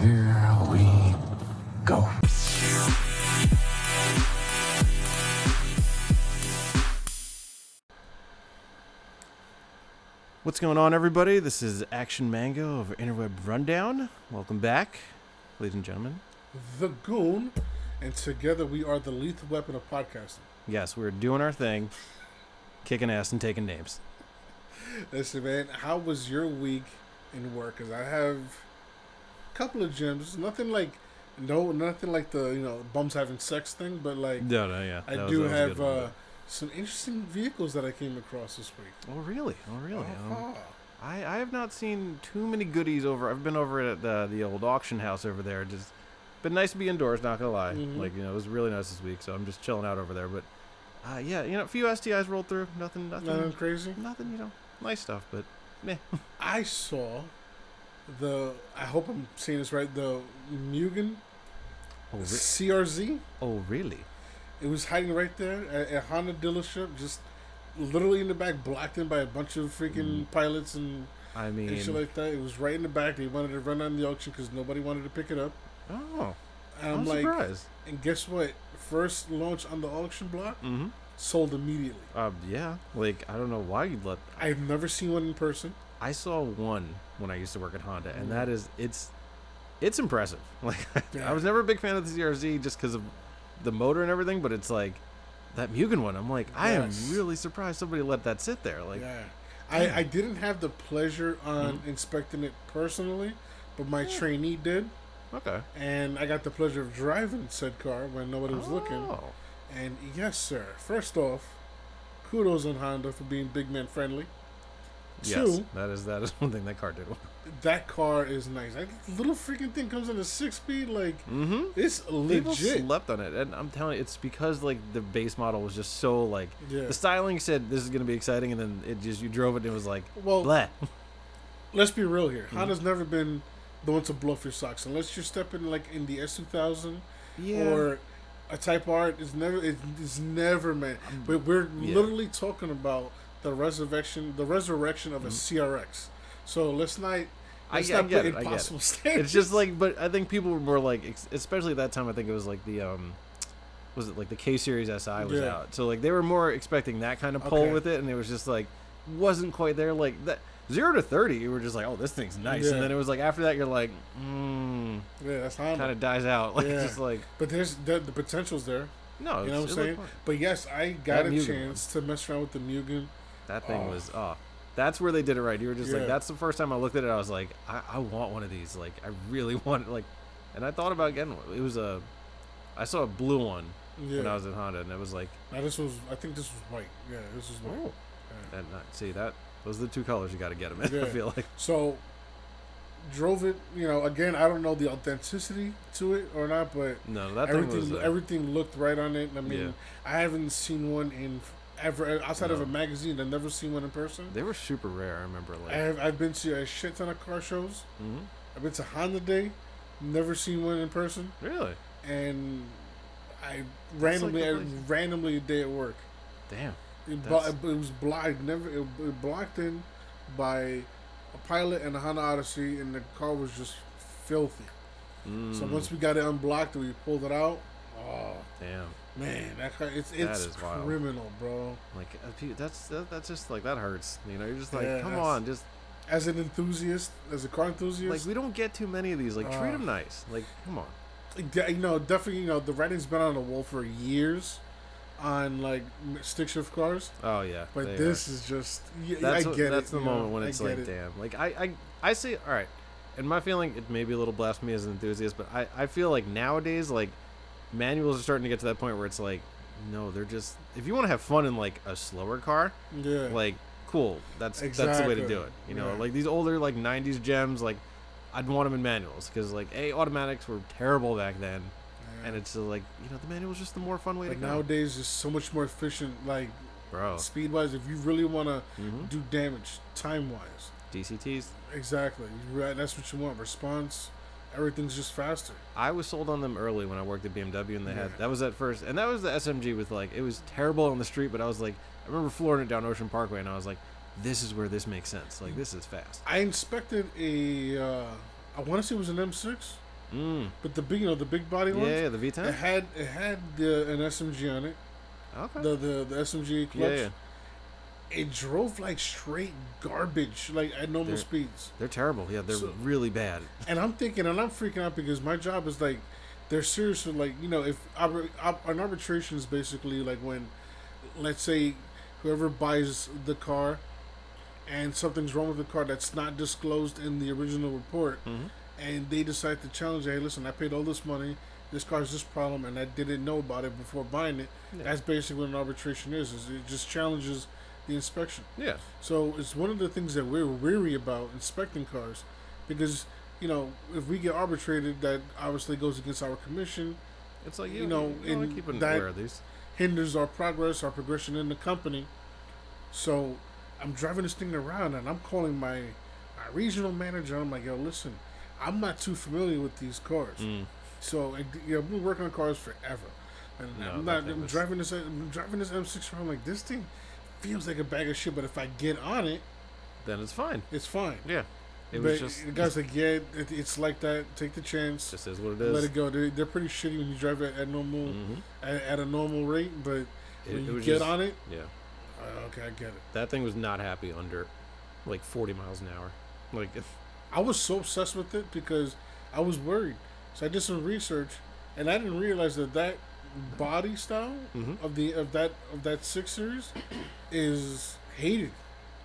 Here we go. What's going on, everybody? This is Action Mango of Interweb Rundown. Welcome back, ladies and gentlemen. The Goon, and together we are the lethal weapon of podcasting. Yes, we're doing our thing, kicking ass and taking names. Listen, man, how was your week in work? Because I have a couple of gyms. Nothing like, no, nothing like the you know bums having sex thing, but like No, no, yeah. I that do was have one. uh, some interesting vehicles that I came across this week. Oh, really? Oh, really? Um, Uh-huh. I, I have not seen too many goodies over. I've been over at the the old auction house over there. Just been nice to be indoors. Not gonna lie. Mhm. Like you know, it was really nice this week. So I'm just chilling out over there. But uh, yeah, you know, a few STIs rolled through. Nothing, nothing, Nothing crazy. nothing. You know, nice stuff. But meh. I saw the. I hope I'm saying this right. The Mugen Oh, re- CRZ. oh really? It was hiding right there at a Honda dealership, just literally in the back, blocked in by a bunch of freaking Mm. pilots and, I mean and shit like that. It was right in the back. They wanted to run on the auction because nobody wanted to pick it up. oh, And I'm, I'm, like, surprised. and guess what? First launch on the auction block, Mm-hmm. sold immediately. Uh, yeah. Like I don't know why you'd let. I've never seen one in person. I saw one when I used to work at Honda, and Mm. that is it's it's impressive. Like Yeah. I was never a big fan of the CRZ just because of the motor and everything, but it's like that Mugen one. I'm like, I am really surprised somebody let that sit there. Like, yeah, I, I didn't have the pleasure on inspecting it personally, but my trainee did, okay, and I got the pleasure of driving said car when nobody was looking. Oh. And yes, sir. First off, kudos on Honda for being big man friendly. Yes, Two, that is that is one thing that car did. that car is nice. That little freaking thing comes in a six speed, like Mm-hmm. it's People legit. slept on it, and I'm telling you, it's because like the base model was just so like Yeah. the styling said this is gonna be exciting, and then it just you drove it and it was like Well, bleh. let's be real here. Mm-hmm. Honda's never been the one to bluff your socks unless you're stepping like in the S two thousand Yeah. or a Type R. It's never it, it's never man. But we're yeah. literally talking about the resurrection the resurrection of a CRX. So let's not. Mm-hmm. I, Let's I not get put it. I get it. standards. It's just like, but I think people were more like, especially at that time. I think it was like the um, was it like the K series SI was Yeah. out, so like they were more expecting that kind of pull Okay. with it, and it was just like wasn't quite there. Like that zero to thirty, you were just like, oh, this thing's nice, Yeah. and then it was like after that, you're like, mm, yeah, that's kind of dies out. Like Yeah. just like But there's the, the potential's there. no, You know what I'm saying? But yes, I got That a Mugen chance to mess around with the Mugen. That thing Oh. was oh. That's where they did it right. You were just Yeah. like, that's the first time I looked at it. I was like, I, I want one of these. Like, I really want like, and I thought about getting one. It was a, I saw a blue one Yeah. when I was at Honda, and it was like, now this was, I think this was white. Yeah, this was white. oh, Yeah. and uh, see that those are the two colors you got to get them in. I feel like So drove it. You know, again, I don't know the authenticity to it or not, but no, that thing everything was uh, everything looked right on it. I mean, Yeah. I haven't seen one in ever outside of a magazine. I've never seen one in person. they were super rare. I remember like, I have, I've been to a shit ton of car shows. mhm. I've been to Honda Day, never seen one in person, really, and I randomly, the I, randomly a day at work. damn. It, blo- it was blocked. Never it, it blocked in by a pilot and a Honda Odyssey, and the car was just filthy. So Mm, once we got it unblocked and we pulled it out, oh damn, man, that car it's That it's wild. criminal, bro. like uh, that's that, that's just like that hurts. You know, you're just like, Yeah, come on, just As an enthusiast, as a car enthusiast, like we don't get too many of these. Like treat Uh, them nice. Like come on. de- you know, definitely, you know, the writing's been on the wall for years on like stick shift cars, Oh yeah, but they are. this is just yeah, that's I what- get that's it. the moment know, when it's like it. damn like I, I i say all right And my feeling it may be a little blasphemy as an enthusiast but i i feel like nowadays like manuals are starting to get to that point where it's like no they're just if you want to have fun in like a slower car Yeah, like cool that's that's the way to do it you know Yeah. like these older like 90s gems like i'd want them in manuals because like a automatics were terrible back then Yeah. and it's uh, like you know the manual was just the more fun way Like to go nowadays, it's so much more efficient. Like bro speed wise, if you really want to Mhm. do damage time wise, dcts exactly. That's what you want. Response, everything's just faster. I was sold on them early when I worked at BMW, and they had that was at first, and that was the SMG with like it was terrible on the street, but I was like, I remember flooring it down Ocean Parkway, and I was like, this is where this makes sense. Like this is fast. I inspected a. Uh, I want to say it was an M6. Mm. but the big, you know, the big body Yeah, ones. yeah, the V10. It had it had the, an SMG on it, Okay. the the, the SMG clutch. yeah, yeah, It drove like straight garbage, like at normal They're- speeds. they're terrible. Yeah, they're So- really bad. And I'm thinking, and I'm freaking out because my job is like, they're seriously like, you know, if an arbitration is basically like when, let's say, whoever buys the car, and something's wrong with the car that's not disclosed in the original report, Mhm. and they decide to challenge, hey, listen, I paid all this money, this car's this problem, and I didn't know about it before buying it. Yeah. That's basically what an arbitration is. Is it just challenges the inspection. Yeah. So it's one of the things that we're weary about inspecting cars, because you know if we get arbitrated, that obviously goes against our commission, It's like You you, know, know, you wanna keep that- aware of these. hinders our progress, our progression in the company. So I'm driving this thing around, and I'm calling my, my regional manager. I'm like, yo, listen, I'm not too familiar with these cars. Mm. So and, you know, I've been working on cars forever, and No, I'm not. I'm was- driving this. I'm driving this M6 around like this thing feels like a bag of shit. But if I get on it, Then it's fine. it's fine. Yeah. It but was just the guy's like, yeah, it, it's like that. Take the chance. just is what it let it go. They're, they're pretty shitty when you drive at, at normal Mhm. at, at a normal rate, but It, when you get just- on it, Yeah. uh, okay, I get it. That thing was not happy under like 40 miles an hour. Like if I was so obsessed with it because I was worried. So I did some research, and I didn't realize that that body style Mhm. of the of that of that six series is hated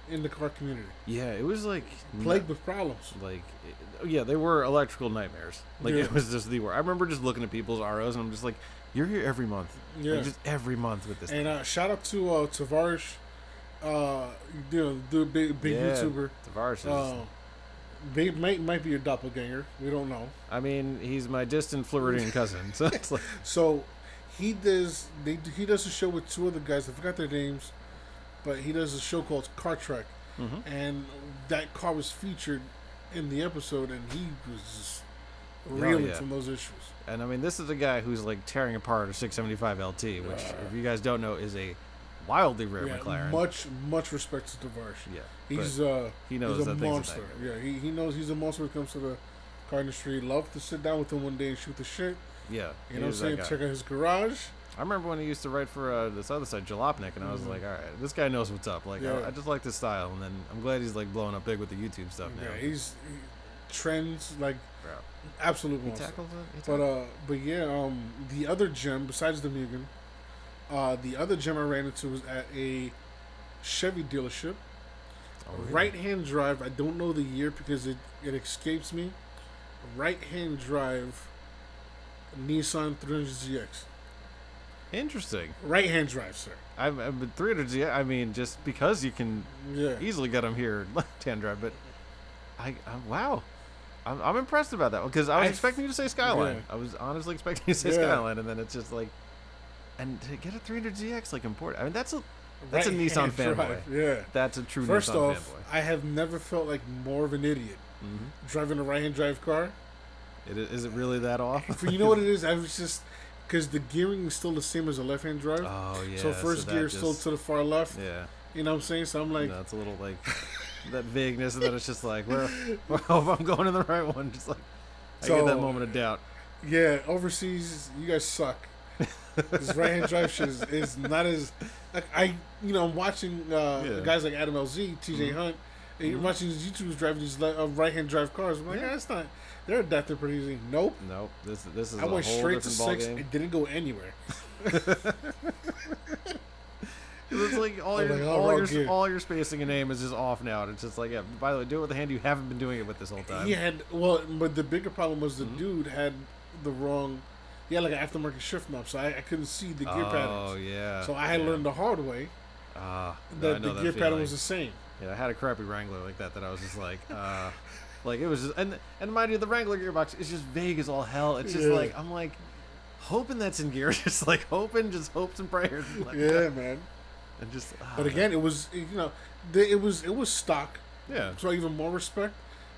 in the car community, yeah, it was like plagued with problems. like it- yeah, they were electrical nightmares. Like Yeah. it was just the word. I remember just looking at people's ROs and I'm just like, you're here every month. Yeah. Like, just every month with this. And uh, shout out to uh, Tavarish, uh, you know, the big big Yeah. YouTuber. Tavarish is, Uh, they might might be a doppelganger. We don't know. I mean, he's my distant Floridian cousin. So it's like, So he does they he does a show with two other guys. I forgot their names, but he does a show called Car Trek, Mhm. and that car was featured in the episode, and he was just Oh, reeling yeah. from those issues. and I mean, this is a guy who's like tearing apart a 675 LT, which, if you guys don't know, is a wildly rare Yeah, McLaren. much much respect to Tavarish. yeah, He's uh he knows he's a monster. Yeah, he, he knows he's a monster when it comes to the car industry. Love to sit down with him one day and shoot the shit. Yeah, You know what I'm saying? Check out his garage. I remember when he used to write for uh, this other side, Jalopnik, and I was Mhm. like, all right, this guy knows what's up. Like, Yeah. I, I just like this style, and then I'm glad he's like blowing up big with the YouTube stuff now. Yeah, he's he, trends like Bro. absolute He monster. tackles it. He But uh, but yeah, um, the other gem besides the Mugen, uh, the other gem I ran into was at a Chevy dealership. Oh, really? Right hand drive. I don't know the year because it it escapes me. Right hand drive. Nissan 300ZX. Interesting. Right hand drive, sir. I've, I've been 300 yeah, I mean, just because you can Yeah. easily get them here left hand drive, but I, I wow. I'm, I'm impressed about that because I was I- expecting you to say Skyline. yeah. I was honestly expecting you to say Yeah. Skyline, and then it's just like, and to get a 300ZX like important. I mean, that's a that's a Right-hand Nissan fanboy. drive, Yeah. That's a true First Nissan off, fanboy. I have never felt like more of an idiot hmm driving a right hand drive car. It, is it really that off? For you know what it is? I was just because the gearing is still the same as a left hand drive. Oh yeah. so first that gear is still to the far left. Yeah. You know what I'm saying? So I'm like, no, it's a little like that vagueness, and then it's just like, well, well, if I'm going in the right one, just like I get that moment of doubt. yeah, overseas, you guys suck. this right hand drive shit is, is not as like I you know I'm watching uh, Yeah. guys like Adam LZ, TJ Mhm. Hunt, and you're Mhm. watching these YouTubers driving these le- uh, right hand drive cars. I'm like, Yeah. yeah. that's not. They're adapted pretty easy. Nope. Nope. This this is I a went whole straight to six. ballgame. It didn't go anywhere. It's like all I'm your like, oh, all your gear. all your spacing and aim is just off now. And It's just like yeah. By the way, do it with the hand. You haven't been doing it with this whole time. He had well, but the bigger problem was the Mhm. dude had the wrong. Yeah, like an aftermarket shift knob, so I, I couldn't see the gear oh patterns. yeah. So I had yeah. learned the hard way Ah, no, that know the that gear pattern feeling. was the same. Yeah, I had a crappy Wrangler like that that I was just like, uh, like it was just, and and mind you, the Wrangler gearbox is just vague as all hell. It's just Yeah. like I'm like hoping that's in gear, just like hoping, just hopes and prayers. Like, Yeah, man. and just. ah, But again, it was you know, the, it was it was stock, yeah. so even more respect.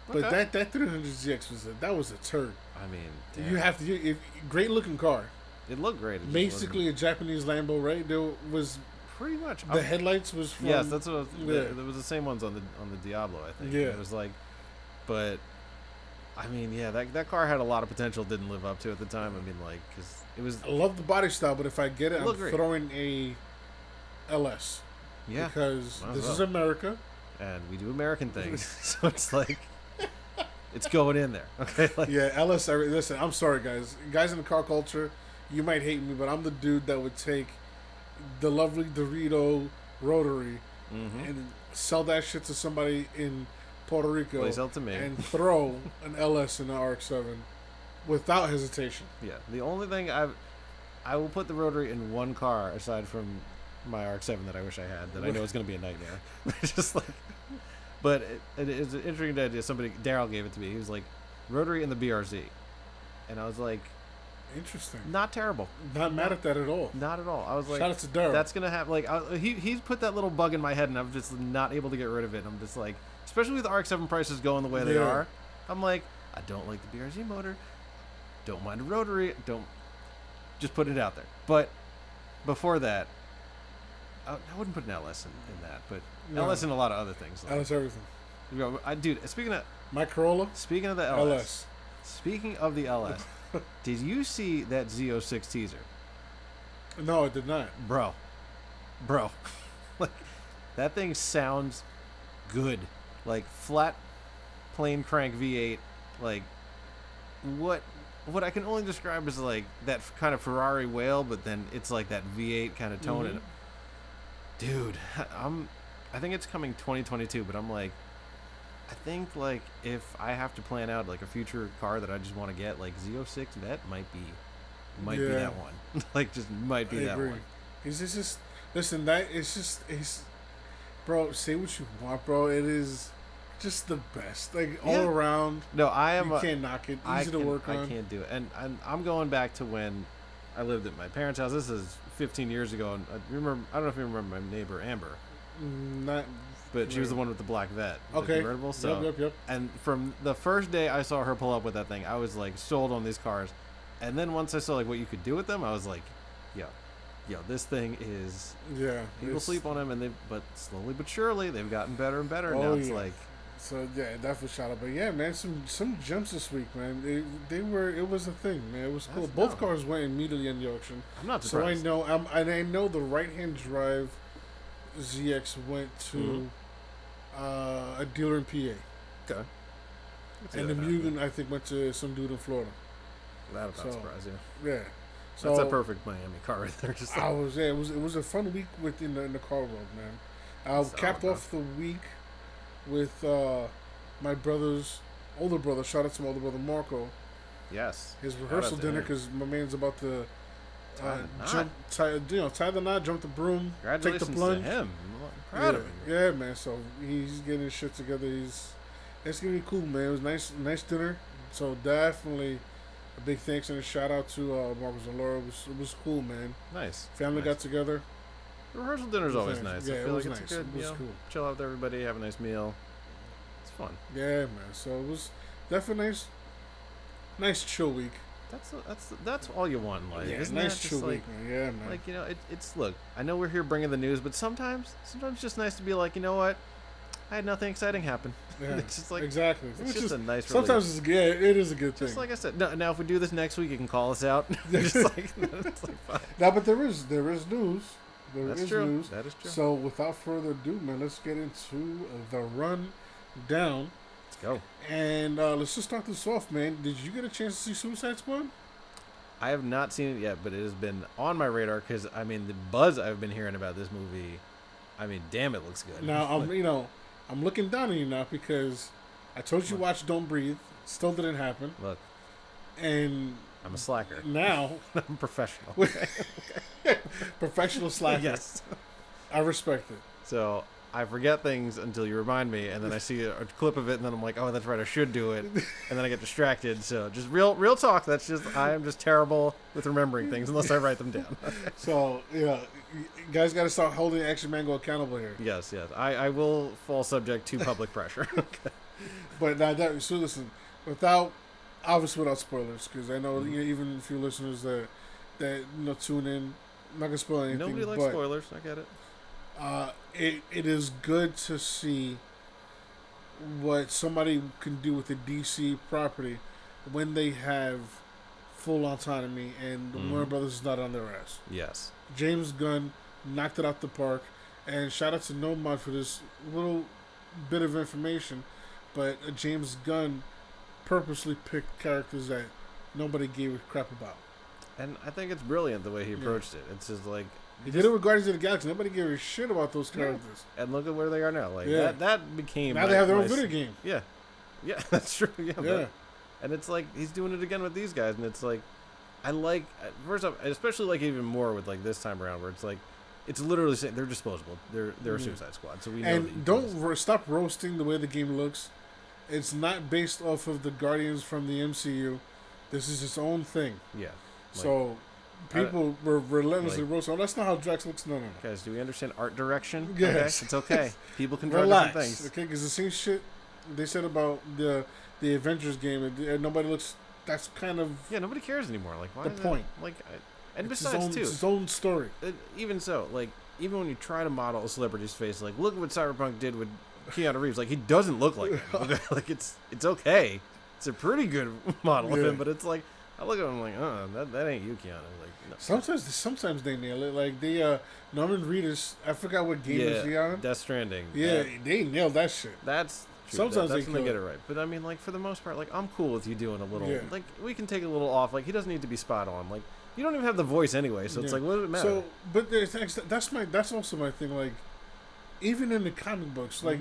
But Okay. that that 300ZX was a, that was a turd. I mean, You have to you, if, great looking car, it looked great. It basically a Japanese Lambo, right? There was pretty much. the I'm- headlights was from yes, that's what I was, yeah. There was the same ones on the on the Diablo, I think. Yeah. It was like, but I mean, yeah, that that car had a lot of potential. Didn't live up to at the time. I mean, like, because it was I love the body style, but if I get it, I'm great. throwing a LS yeah, because this well. is America. and we do American things, so it's like it's going in there. Okay, like, Yeah, LS. I- Listen, I'm sorry, guys. Guys in the car culture, you might hate me, but I'm the dude that would take the lovely Dorito rotary mhm. and sell that shit to somebody in Puerto Rico he to me. and throw an LS in the RX-7 without hesitation. Yeah, the only thing I I will put the rotary in one car aside from my RX-7 that I wish I had that I know is going to be a nightmare. Just like, but it, it is an interesting idea. Somebody Daryl gave it to me. He was like, rotary in the BRZ, and I was like, Interesting. not terrible, Not mad at that at all. not at all. I was like, Shout out to Daryl. that's gonna have like I, he he's put that little bug in my head, and I'm just not able to get rid of it. I'm just like, especially with the RX-7 prices going the way they are, I'm like, I don't like the BRZ motor, don't mind a rotary, don't just put it out there. But before that, I, I wouldn't put an LS in, in that, but No. LS in a lot of other things. Like, LS everything. you know, I, dude, speaking of My Corolla, speaking of the LS, LS. speaking of the LS, did you see that Z06 teaser? No, it did not. bro, bro, like that thing sounds good, like flat, plain crank V8, like what what I can only describe as like that kind of Ferrari wail, but then it's like that V8 kind of tone. Mm-hmm. And dude, I'm I think it's coming 2022, but I'm like. I think like if I have to plan out like a future car that I just want to get, like Z06 Vette might be, might be that one. like just might be I that agree. one. It's just, just listen. That it's just it's, bro. Say what you want, bro. It is just the best. Like all around, No, I am. you a- can't knock it. Easy I to can- work on. I can't do it, and, and I'm going back to when I lived at my parents' house. This is 15 years ago, and I remember. I don't know if you remember my neighbor Amber, Mm, Not but she was the one with the black Vette. okay. convertible. So, yep, yep, yep. and from the first day I saw her pull up with that thing, I was like sold on these cars. And then once I saw like what you could do with them, I was like, yo, yo, this thing is. Yeah. People sleep on them, and they, but slowly but surely they've gotten better and better. Oh, now it's yeah. like, So yeah, definitely shout out. But yeah, man, some some jumps this week, man. They, they were it was a thing, man. It was cool. That's- Both no. cars went immediately in the auction. I'm not surprised. So I know, um, and I know the right hand drive ZX went to Mhm. uh, a dealer in PA, Okay. and the Mugen I think went to some dude in Florida. That about so- surprise you. Yeah, so That's a perfect Miami car right there. Just I was yeah, it was it was a fun week within the, in the car world, man. I capped off the week with uh, my brother's older brother. Shout out to my older brother Marco. yes. His rehearsal dinner because my man's about to Tie uh, the knot. jump, tie, you know, tie the knot, jump the broom, take the plunge. to him. Yeah, him. yeah, man. So he's getting his shit together. He's it's gonna be cool, man. It was nice, nice dinner. So definitely a big thanks and a shout out to uh, Marcus and Laura. It was it was cool, man. Nice. Family nice. got together. The rehearsal dinner's always nice. nice. Yeah, I it was like it's nice. a good, It was you know, cool. chill out with everybody, have a nice meal. It's fun. Yeah, man. So it was definitely nice, nice chill week. That's that's that's all you want in life, yeah, isn't nice that? chill like, week, man. Yeah, man. like you know, it, it's look. I know we're here bringing the news, but sometimes, sometimes it's just nice to be like, you know what? I had nothing exciting happen. yeah, it's just like exactly. it's Which just is- a nice. sometimes relief. it's yeah, it is a good thing. just like I said. No, now if we do this next week, you can call us out. just like, it's like fine. now, but there is there is news. There is That's true. news. That is true. So without further ado, man, let's get into the run down. Let's go. And uh, let's just start this off, man. Did you get a chance to see Suicide Squad? I have not seen it yet, but it has been on my radar because I mean the buzz I've been hearing about this movie. I mean, damn, it looks good. Now I'm, Like, you know, I'm looking down on you now because I told you watch Don't Breathe. Still didn't happen. look, And I'm a slacker. now, I'm professional. professional slacker. yes. I respect it. So I forget things until you remind me, and then I see a, a clip of it, and then I'm like, oh, that's right, I should do it, and then I get distracted. So just real, real talk. That's just I am just terrible with remembering things unless I write them down. So yeah, you guys got to start holding Action Mango accountable here. yes, yes, I, I will fall subject to public pressure. But now that so listen, without obviously without spoilers, because I Mm-hmm. know you know, even a few listeners that that you know tune in. I'm not gonna spoil anything. Nobody likes spoilers. I get it. Uh, it it is good to see what somebody can do with a DC property when they have full autonomy and Mhm. Warner Brothers is not on their ass. Yes. James Gunn knocked it out the park, and shout out to Nomad for this little bit of information. But uh, James Gunn purposely picked characters that nobody gave a crap about. And I think it's brilliant the way he approached it. It's just like He did it with Guardians of the Galaxy. Nobody gave a shit about those Yeah. characters. and look at where they are now. Like Yeah. that that became Now my- they have their own my- video game. Yeah. Yeah, that's true. Yeah. but- Yeah. and it's like he's doing it again with these guys and it's like I like first off especially like even more with like this time around where it's like it's literally saying they're disposable. They're they're a Mhm. Suicide Squad, so we. And don't ro- stop roasting the way the game looks. It's not based off of the Guardians from the MCU. This is its own thing. yeah, so I- people were relentlessly like- roasting. Oh, that's not how Drax looks. No, no, no. guys, do we understand art direction? Yes. okay, it's okay. People can Relax, different things. okay? Because the same shit they said about the the Avengers game, and, nobody looks. That's kind of Yeah, nobody cares anymore. Like why The point. like, I, and it's besides own, too, it's his own story. it, even so, like even when you try to model a celebrity's face, like look at what Cyberpunk did with Keanu Reeves. Like he doesn't look like him. Like it's it's okay. It's a pretty good model of him, but it's like I look at him like, uh, that that ain't you, Keanu. Like no. Sometimes, sometimes they nail it. Like they, uh, Norman Reedus. I forgot what game is he on. Death Stranding. Yeah, that- they nailed that shit. that's. True. Sometimes that, they that's when they get it right, but I mean, like for the most part, like I'm cool with you doing a little. Yeah. Like we can take a little off. Like he doesn't need to be spot on. Like you don't even have the voice anyway, so it's like what does it matter? So, but there's, that's my that's also my thing. Like, even in the comic books, like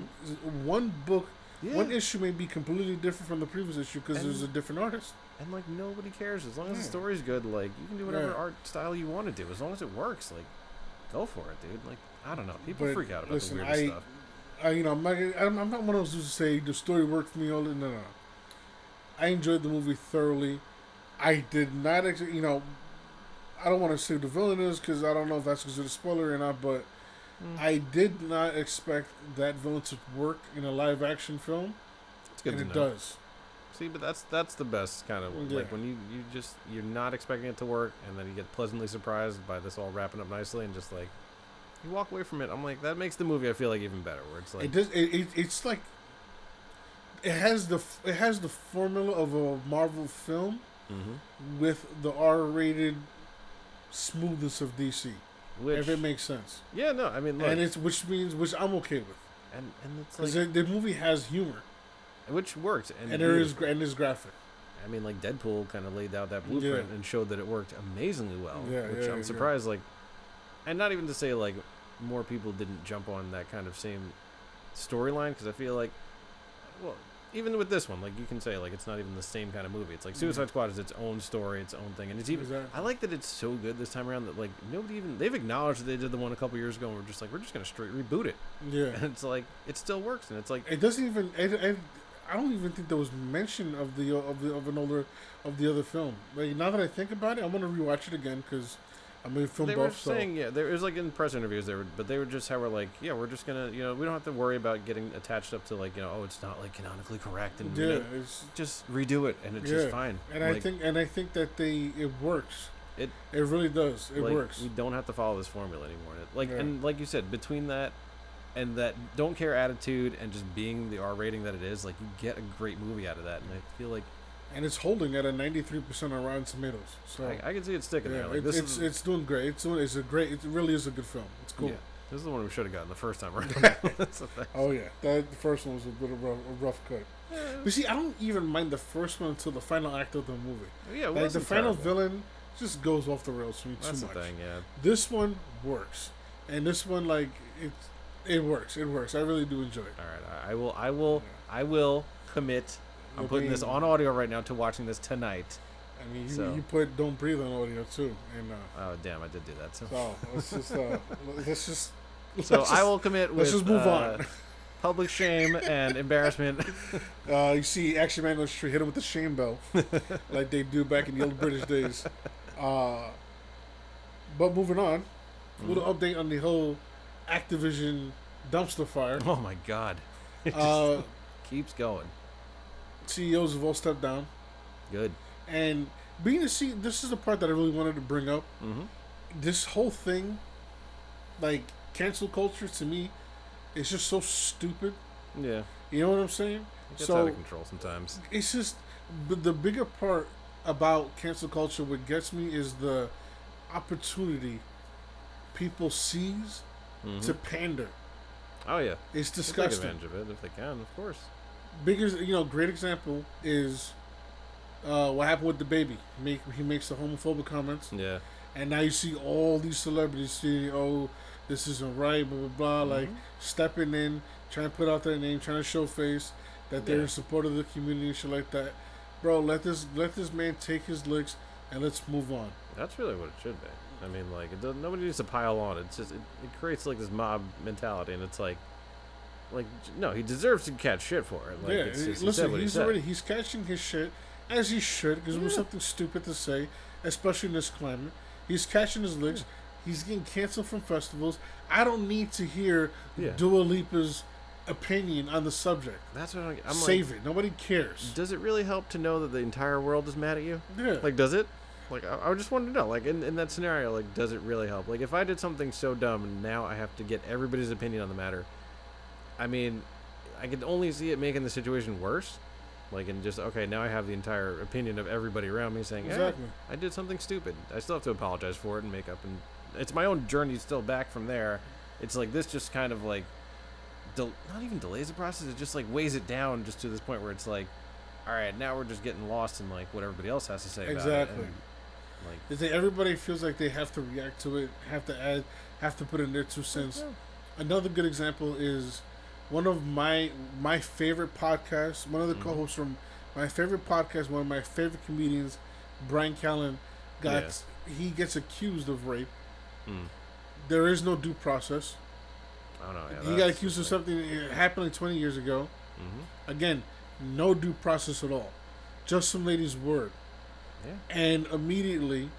one book, Mm-hmm. yeah. one issue may be completely different from the previous issue because there's a different artist. And like nobody cares as long as the story's good. Like you can do whatever art style you want to do as long as it works. Like go for it, dude. Like I don't know, people But freak out about listen, the weirdest I- stuff. I, you know, I'm not, I'm, not one of those who say the story worked for me. All no, no, no. I enjoyed the movie thoroughly. I did not, ex- you know, I don't want to say who the villain is because I don't know if that's considered a spoiler or not. But Mm. I did not expect that villain to work in a live action film, It's good and it know. does. See, but that's that's the best kind of Yeah. like when you you just you're not expecting it to work, and then you get pleasantly surprised by this all wrapping up nicely, and just like you walk away from it. I'm like that makes the movie I feel like even better. Where it's like it does. It, it, it's like it has the it has the formula of a Marvel film Mhm. with the R-rated smoothness of DC. which if it makes sense. yeah no I mean look, and it's which means which I'm okay with and and it's like the, the movie has humor which worked. and, and there is and is graphic. I mean, like Deadpool kind of laid out that blueprint Yeah. and showed that it worked amazingly well. Yeah, which yeah, I'm surprised, like, and not even to say like more people didn't jump on that kind of same storyline because I feel like, well, even with this one, like you can say like it's not even the same kind of movie. It's like Suicide Squad is its own story, its own thing, and it's even. Exactly. I like that it's so good this time around that like nobody even they've acknowledged that they did the one a couple years ago and we're just like we're just gonna straight reboot it, Yeah, and it's like it still works, and it's like it doesn't even. It, it, I don't even think there was mention of the of the of an older of the other film. Like now that I think about it, I'm gonna rewatch it again because I'm a film they were buff. So saying yeah there was like in press interviews they were but they were just how we're like yeah we're just gonna you know we don't have to worry about getting attached up to like you know oh it's not like canonically correct and you yeah, know, it's just redo it and it's Yeah. just fine and I think and I think that they it works. It- it really does. It like, works. we don't have to follow this formula anymore it- like Yeah. and like you said between that and that don't care attitude and just being the R rating that it is like you get a great movie out of that and I feel like and it's holding at a 93% on Rotten Tomatoes. So I, I can see it sticking yeah, there like it's this it's, is it's doing great. It's doing it's a great. It really is a good film. It's cool. yeah this is the one we should have gotten the first time around That's the thing. Oh yeah, that the first one was a bit of a, a rough cut. But see, I don't even mind the first one until the final act of the movie. Oh, yeah Like the final terrible. villain just goes off the rails for me that's too the much. thing yeah This one works, and this one like it, it works. It works. I really do enjoy it. All right, I- will. I will. I will commit. I'm putting this on audio right now to watching this tonight. I mean, you, So- you put "Don't Breathe" on audio too, and uh, Oh damn, I did do that. So, so let's just uh, let's just. so let's I just- will commit with Let's just move uh, on. public shame and embarrassment. Uh, you see Action Man on the street, hit him with the shame bell, like they do back in the old British days. Uh, but moving on, a little Mm-hmm. update on the whole Activision dumpster fire. oh my god, it just Uh, keeps going. CEOs have all stepped down, Good. and being a C, this is the part that I really wanted to bring up. Mm-hmm. This whole thing, like cancel culture, to me, is just so stupid. Yeah, You know what I'm saying? gets So out of control sometimes. it's just but the bigger part about cancel culture what gets me is the opportunity people seize to pander. Oh yeah, it's They take disgusting. advantage of it if they can, of course. biggest you know great example is uh, what happened with DaBaby. Make he makes the homophobic comments. Yeah, and now you see all these celebrities saying oh this isn't right blah blah blah. Like stepping in trying to put out their name trying to show face that they're Yeah. in support of the community and shit like that. Bro let this let this man take his licks and let's move on. That's really what it should be. I mean, like, it does, nobody needs to pile on. It's just it, it creates like this mob mentality, and it's like, like no, he deserves to catch shit for it. Like, yeah it's said listen he he's already he's catching his shit as he should because it was something stupid to say especially in this climate he's catching his licks he's getting canceled from festivals i don't need to hear Yeah. Dua Lipa's opinion on the subject That's what I'm, I'm save like. it nobody cares Does it really help to know that the entire world is mad at you? yeah Like, does it? Like, I, I just wanted to know. Like, in, in that scenario, like, does it really help? Like, if I did something so dumb and now I have to get everybody's opinion on the matter, I mean, I could only see it making the situation worse. Like, and just okay, now I have the entire opinion of everybody around me saying, "Eh, Exactly. I did something stupid. I still have to apologize for it and make up, and it's my own journey still back from there. It's like this just kind of like, del- not even delays the process. It just like weighs it down just to this point where it's like, all right, now we're just getting lost in like what everybody else has to say about it. Exactly. and, like, Is that everybody feels like they have to react to it have to add have to put in their two cents another good example is one of my my favorite podcasts. One of the Mhm. co-hosts from my favorite podcast, one of my favorite comedians, Bryan Callen, got he gets accused of rape. mm, There is no due process. I don't know. Yeah, he got accused of just like- something that happened like 20 years ago. Mhm. Again, no due process at all. Just some lady's word. Yeah. And immediately,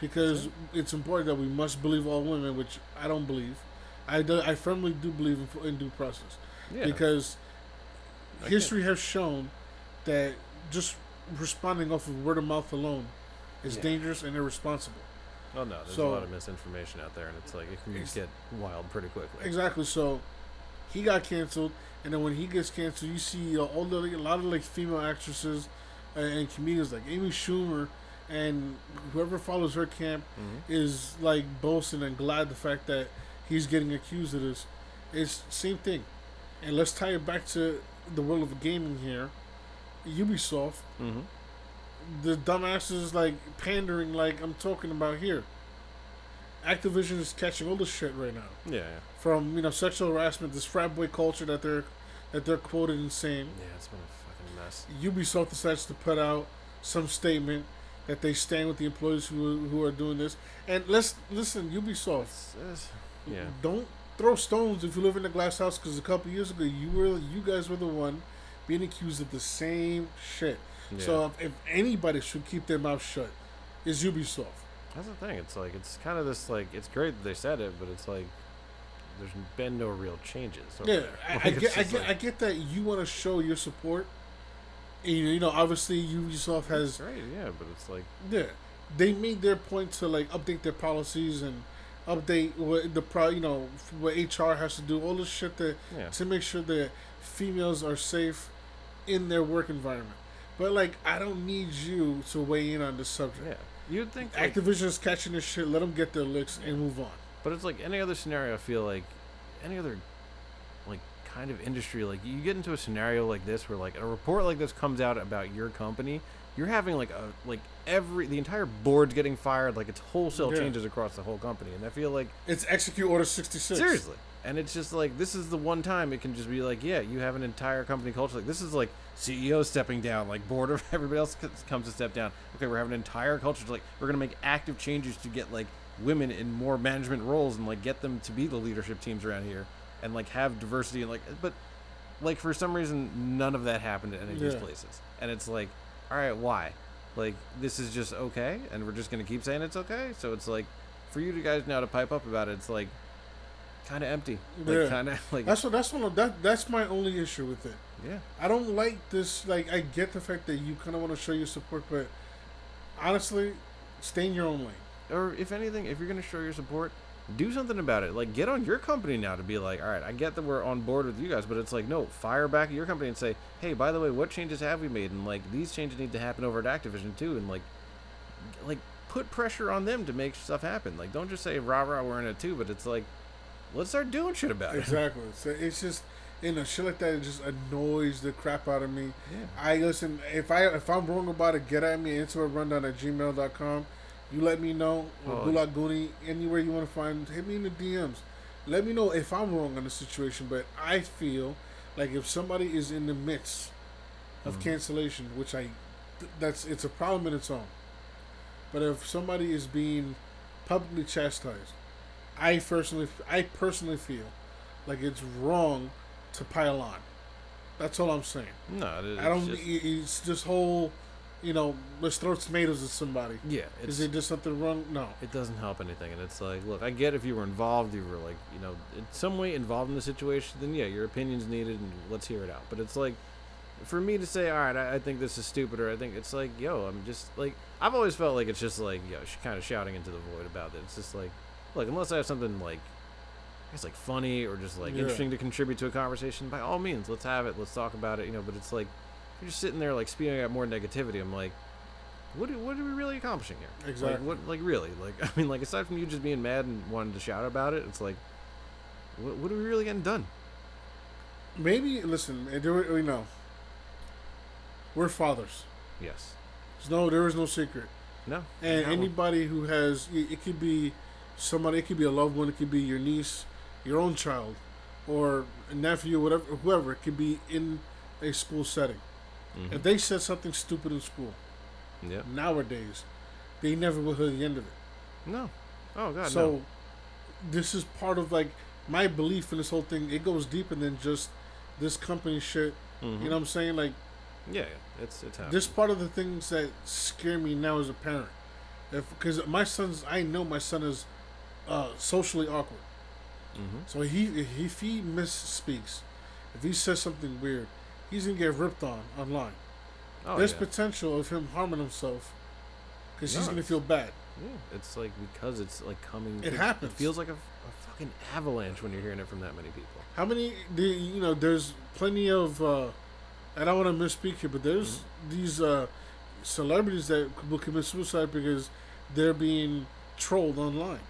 because it's important that we must believe all women, which I don't believe. I, do, I firmly do believe in, in due process. Yeah. because history has shown that just responding off of word of mouth alone is Yeah. dangerous and irresponsible. oh no, there's so- a lot of misinformation out there, and it's like it can Ex- get wild pretty quickly. Exactly. So he got canceled, and then when he gets canceled, you see uh, all the a lot of like female actresses and comedians like Amy Schumer and whoever follows her camp Mhm. is like boasting and glad the fact that he's getting accused of this. It's same thing, and let's tie it back to the world of gaming here. Ubisoft, Mm-hmm. the dumbasses like pandering like I'm talking about here. Activision is catching all this shit right now Yeah, yeah, from you know sexual harassment, this frat boy culture that they're that they're quoted and saying. yeah. It's been mess. Ubisoft decides to put out some statement that they stand with the employees who who are doing this. And let's listen, Ubisoft, It's, it's, yeah, don't throw stones if you live in a glass house because a couple years ago you were you guys were the one being accused of the same shit. yeah. So if, if anybody should keep their mouth shut, is Ubisoft. That's the thing. It's like it's kind of this like it's great that they said it, but it's like there's been no real changes. Yeah. I, I it's get, I get, like- I get that you want to show your support. You know, obviously Ubisoft has great, yeah, but it's like Yeah, they made their point to like update their policies and update what the pro, you know, what HR has to do, all this shit that yeah, to make sure that females are safe in their work environment. But like, I don't need you to weigh in on this subject. yeah. You'd think like, Activision's catching this shit. Let them get their licks and move on. But it's like any other scenario. I feel like any other like kind of industry. Like you get into a scenario like this where like a report like this comes out about your company. You're having like a like every the entire board's getting fired. Like it's wholesale Yeah. changes across the whole company, and I feel like It's execute order sixty six. seriously. And it's just like this is the one time it can just be like, yeah, you have an entire company culture. Like this is like CEO stepping down, like board of everybody else comes to step down. Okay, we're having an entire culture. To, like we're gonna make active changes to get like women in more management roles and like get them to be the leadership teams around here and like have diversity and like. But like for some reason, none of that happened at any of these Yeah. places. And it's like, all right, why? Like this is just okay, and we're just gonna keep saying it's okay. So it's like, for you to guys now to pipe up about it, it's like kind of empty. Like Yeah. kind of like That's what. That's one. Of, that that's my only issue with it. yeah. I don't like this. Like, I get the fact that you kind of want to show your support, but honestly, stay in your own lane. Or if anything, if you're gonna show your support, do something about it. Like, get on your company now to be like, all right, I get that we're on board with you guys, but it's like, no, fire back at your company and say, hey, by the way, what changes have we made? And like, these changes need to happen over at Activision too. And like, like, put pressure on them to make stuff happen. Like, don't just say rah rah, we're in it too. But it's like, let's start doing shit about it. Exactly. So it's just you know shit like that. It just annoys the crap out of me. Yeah. I listen. If I if I'm wrong about it, get at me. Interweb Rundown at gmail.com. You let me know. Or Oh, Gulak Goonie, anywhere you want to find. Hit me in the DMs. Let me know if I'm wrong on the situation. But I feel like if somebody is in the midst Mm. of cancellation, which I that's it's a problem in its own. But if somebody is being publicly chastised, I personally I personally feel like it's wrong to pile on. That's all I'm saying. No, it, I don't. Just, it's this whole, you know, let's throw tomatoes at somebody. yeah, Is it just something wrong? No. it doesn't help anything and it's like look i get if you were involved you were like you know in some way involved in the situation then yeah your opinion's needed and let's hear it out but it's like for me to say all right i, I think this is stupid or i think it's like yo i'm just like i've always felt like it's just like yo sh- kind of shouting into the void about it it's just like look unless i have something like I guess like funny or just like Yeah. interesting to contribute to a conversation by all means let's have it let's talk about it you know but it's like you're just sitting there like spewing out more negativity i'm like what are, what are we really accomplishing here Exactly. like, what like really like i mean like aside from you just being mad and wanting to shout about it it's like what, what are we really getting done Maybe listen. and there- You know, we're fathers. yes There's no. There is no secret. no And no. anybody who has, it it could be somebody. It could be a loved one. It could be your niece, your own child, or a nephew, whatever, whoever. It could be in a school setting. Mhm. If they said something stupid in school yeah nowadays, they never will hear the end of it. no oh god so no this is part of like my belief in this whole thing. It goes deeper than just this company shit. Mhm. You know what I'm saying? Like yeah it's it's happening. this part of the things that scare me now as a parent. If because my son's, I know my son is uh, socially awkward. Mhm. So he if he misspeaks, if he says something weird, he's gonna get ripped on online. oh, There's yeah. potential of him harming himself because he's gonna feel bad. yeah it's like because it's like coming It happens. it feels like a, a fucking avalanche when you're hearing it from that many people How many? The, you know, there's plenty of. Uh, I don't want to misspeak here, but there's Mm-hmm. these uh, celebrities that will commit suicide because they're being trolled online.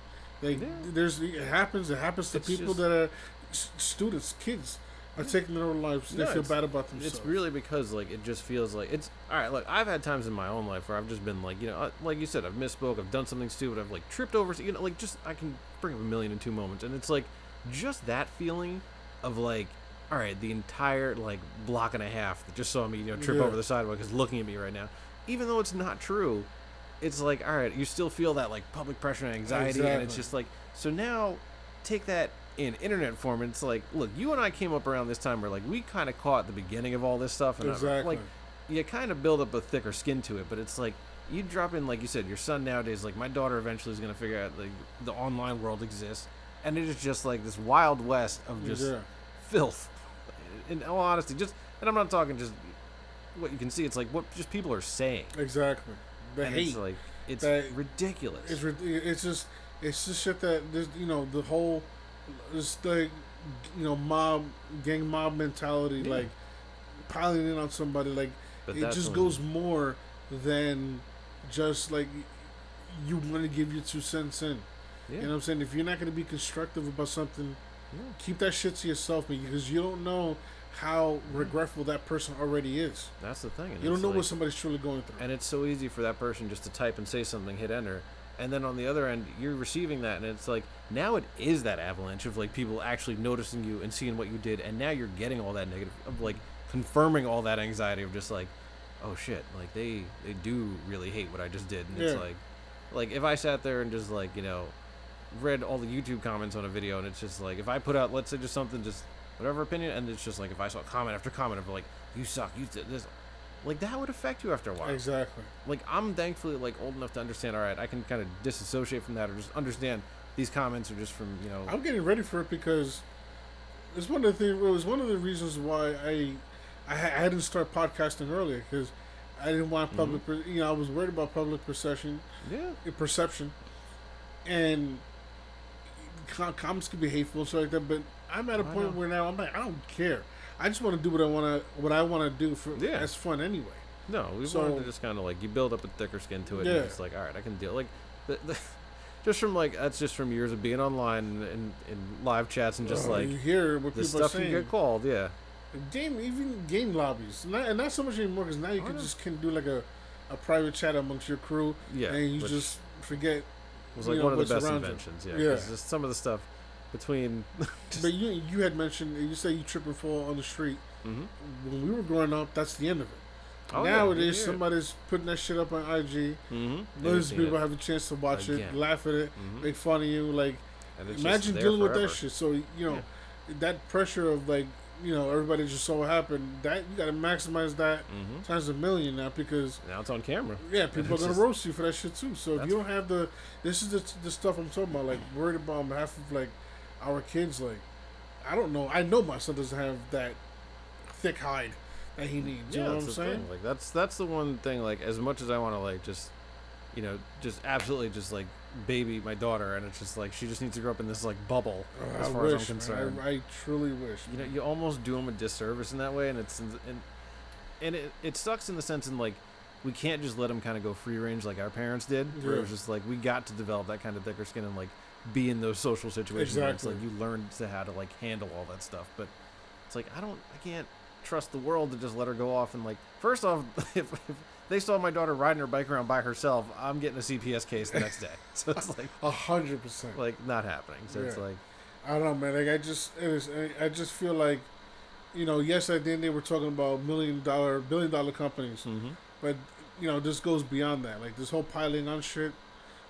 Like Yeah. there's it happens. It happens to It's people just- that are s- students, kids, are taking their own lives. They No, feel bad about themselves. It's really because like it just feels like it's all right. Look, I've had times in my own life where I've just been like, you know, uh, like you said, I've misspoke, I've done something stupid, I've like tripped over, you know, like just I can bring up a million and two moments, and it's like just that feeling of like, all right, the entire like block and a half that just saw me, you know, trip Yeah. over the sidewalk is looking at me right now, even though it's not true. It's like, all right, you still feel that like public pressure and anxiety, and it's just like, so now take that in internet form and it's like look you and i came up around this time where like we kind of caught the beginning of all this stuff and I'm- like you kind of build up a thicker skin to it but it's like you drop in like you said your son nowadays like my daughter eventually is going to figure out like the online world exists and it is just like this wild west of just Yeah. filth in all honesty just and i'm not talking just what you can see it's like what just people are saying exactly. The and hate. it's like it's that- ridiculous It's it's just it's just shit that you know the whole it's like you know mob gang mob mentality Yeah. like piling in on somebody like But it just goes more than just like you want to give your two cents in. yeah. You know what I'm saying? If you're not going to be constructive about something, Yeah. keep that shit to yourself because you don't know how mm-hmm. regretful that person already is. that's the thing and You don't know like- what somebody's truly going through. and it's so easy for that person just to type and say something hit enter and then on the other end you're receiving that and it's like now it is that avalanche of like people actually noticing you and seeing what you did and now you're getting all that negative of like confirming all that anxiety of just like oh shit like they they do really hate what i just did and it's like like if i sat there and just like you know read all the youtube comments on a video and it's just like if i put out let's say just something just whatever opinion and it's just like if i saw comment after comment of like you suck you did this like that would affect you after a while exactly. like I'm thankfully like old enough to understand. All right, I can kind of disassociate from that, or just understand these comments are just from you know. I'm getting ready for it because it's one of the things. It was one of the reasons why I I, ha- I didn't start podcasting earlier because I didn't want mm-hmm. public. per You know, I was worried about public perception. yeah, eh, perception, and com- comments can be hateful and stuff like that. But I'm at a I point know. where now I'm like, I don't care. I just want to do what I want to what I want to do for Yeah. as fun anyway. No, we So- wanted to just kind of like you build up a thicker skin to it. Yeah. And it's like, all right, I can deal. Like, the, the, just from like that's just from years of being online and and live chats and just Uh, like you hear what the people are stuff you get called. Yeah, game even game lobbies not, and not so much anymore because now you Oh, can no. just can do like a, a private chat amongst your crew yeah. and you just forget was like know, one of the best around you. inventions. Yeah, Yeah. just some of the stuff between. but you you had mentioned you say you trip and fall on the street Mhm. when we were growing up that's the end of it Oh, yeah, nowadays you somebody's putting that shit up on IG Mhm. millions of people it. have a chance to watch it laugh at it Mhm. make fun of you like And it's just imagine there dealing with that shit so you know that pressure of like you know everybody just saw what happened that you got to maximize that Mhm. times a million now because Now it's on camera. Yeah, people are gonna just- roast you for that shit too. So if you don't have the, this is the, the stuff I'm talking about. Like worried about on behalf of like our kids. Like I don't know. I know my son doesn't have that thick hide that he needs. You know what I'm saying? thing. Like that's that's the one thing. Like as much as I want to like just, you know, just absolutely just like baby my daughter, and it's just like she just needs to grow up in this like bubble Uh, as I far wish, as I'm concerned. I, I truly wish. you know, you almost do them a disservice in that way, and it's and and it it sucks in the sense in like we can't just let them kind of go free range like our parents did. Where it was just like we got to develop that kind of thicker skin and like be in those social situations. Exactly. like you learn to how to like handle all that stuff, but it's like I don't, I can't trust the world to just let her go off and like. First off, if, if they saw my daughter riding her bike around by herself, I'm getting a CPS case the next day. So it's like A hundred percent. like not happening. So it's like I don't know, man. Like I just, it is. I- just feel like, you know, yes, at the end they were talking about million dollar, billion dollar companies, mhm. but you know, this goes beyond that. Like this whole piling on shit.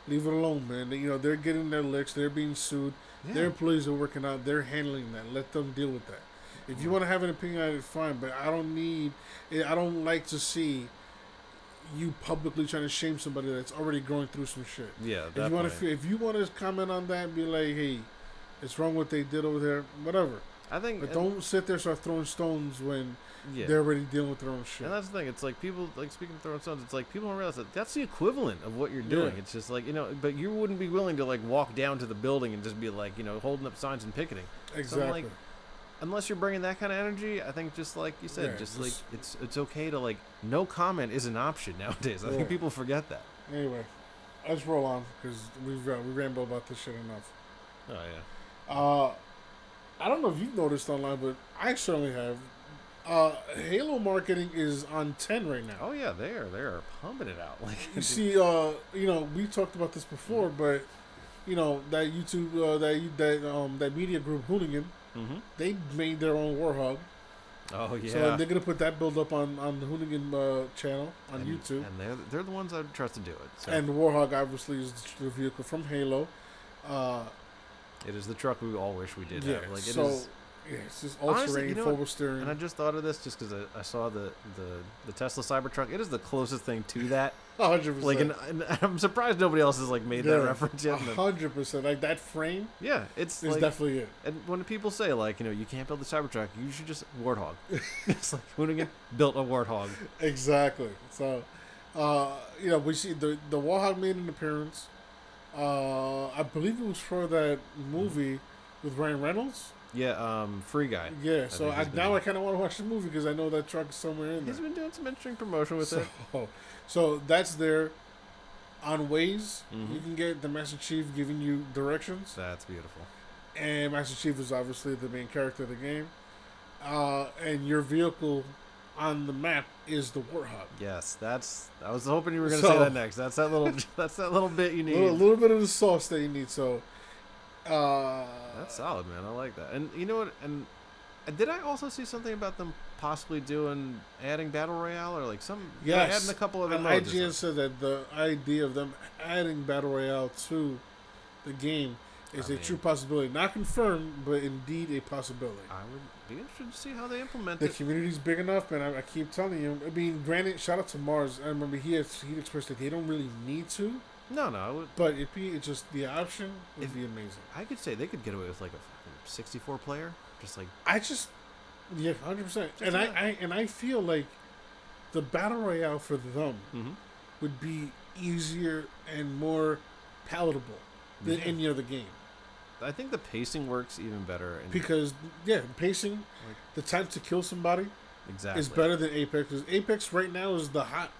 Leave it alone, man. They, you know, they're getting their licks. They're being sued. Their employees are working out. They're handling that. Let them deal with that. If you want to have an opinion on it, fine. But I don't need. Eh, I don't like to see you publicly trying to shame somebody that's already going through some shit. yeah, If you want to, if you want to comment on that, be like, hey, it's wrong what they did over there. Whatever. I think But don't sit there start throwing stones when yeah. they're already dealing with their own shit. And that's the thing. It's like people like speaking of throwing stones. It's like people don't realize that that's the equivalent of what you're doing. Yeah. It's just like you know, but you wouldn't be willing to like walk down to the building and just be like you know holding up signs and picketing exactly. like, unless you're bringing that kind of energy. I think just like you said, Yeah, just just- like it's it's okay to like no comment is an option nowadays. I think people forget that. anyway, let's roll on because we've uh, we ramble about this shit enough. Oh yeah. Uh, I don't know if you've noticed online, but I certainly have. Uh, Halo marketing is on ten right now. Oh yeah, they are they are pumping it out. Like You see, uh, you know, we talked about this before, but you know that YouTube, uh, that that um, that media group Hoonigan, hmm they made their own Warthog. Oh yeah. So they're gonna put that build up on on the Hoonigan uh, channel on and, YouTube. and they're they're the ones I trust to do it. So And the Warthog obviously is the vehicle from Halo. Uh, it is the truck we all wish we did yeah, have. Like it is. so yeah, it's just all Honestly, terrain, you know what? wheel steering. And I just thought of this just because I, I saw the, the, the Tesla Cybertruck. It is the closest thing to that. hundred Like, percent. and, and I'm surprised nobody else has like made that reference yet. And hundred percent. Like that frame yeah, it's is like, definitely it. and when people say like, you know, you can't build the Cybertruck, you should just Warthog. it's like Hoonigan built a Warthog. Exactly. So, uh, you know, we see the the warthog made an appearance. Uh, I believe it was for that movie with Ryan Reynolds. Yeah, um, Free Guy. Yeah. So I, now I kind of want to watch the movie because I know that truck is somewhere in there. He's been doing some interesting promotion with so, it. so that's there. On Waze, Mhm. you can get the Master Chief giving you directions, That's beautiful. and Master Chief is obviously the main character of the game. Uh, and your vehicle on the map is the Warthog. Yes, that's. I was hoping you were going to say that next. That's that little. that's that little bit you A need. little, little bit of the sauce that you need. So, uh, That's solid, man. I like that. And you know what? And uh, did I also see something about them possibly doing adding battle royale or like some? Yes. adding a couple of And modes. or IGN said that the idea of them adding battle royale to the game is I a mean- true possibility, not confirmed, but indeed a possibility. I would be interested to see how they implement it. The it. community's big enough, man. I, I keep telling you. I mean, granted, shout out to Mars. I remember he had, he expressed that they don't really need to, No, no. Would. but it be it's just the option would If- be amazing. I could say they could get away with like a 64 player, just like I just yeah, hundred percent. And I. I and I feel like the battle royale for them Mhm. would be easier and more palatable than Yeah. any other game. I think the pacing works even better. In, because yeah, pacing, the time to kill somebody exactly. is better than Apex. Because Apex right now is the hot,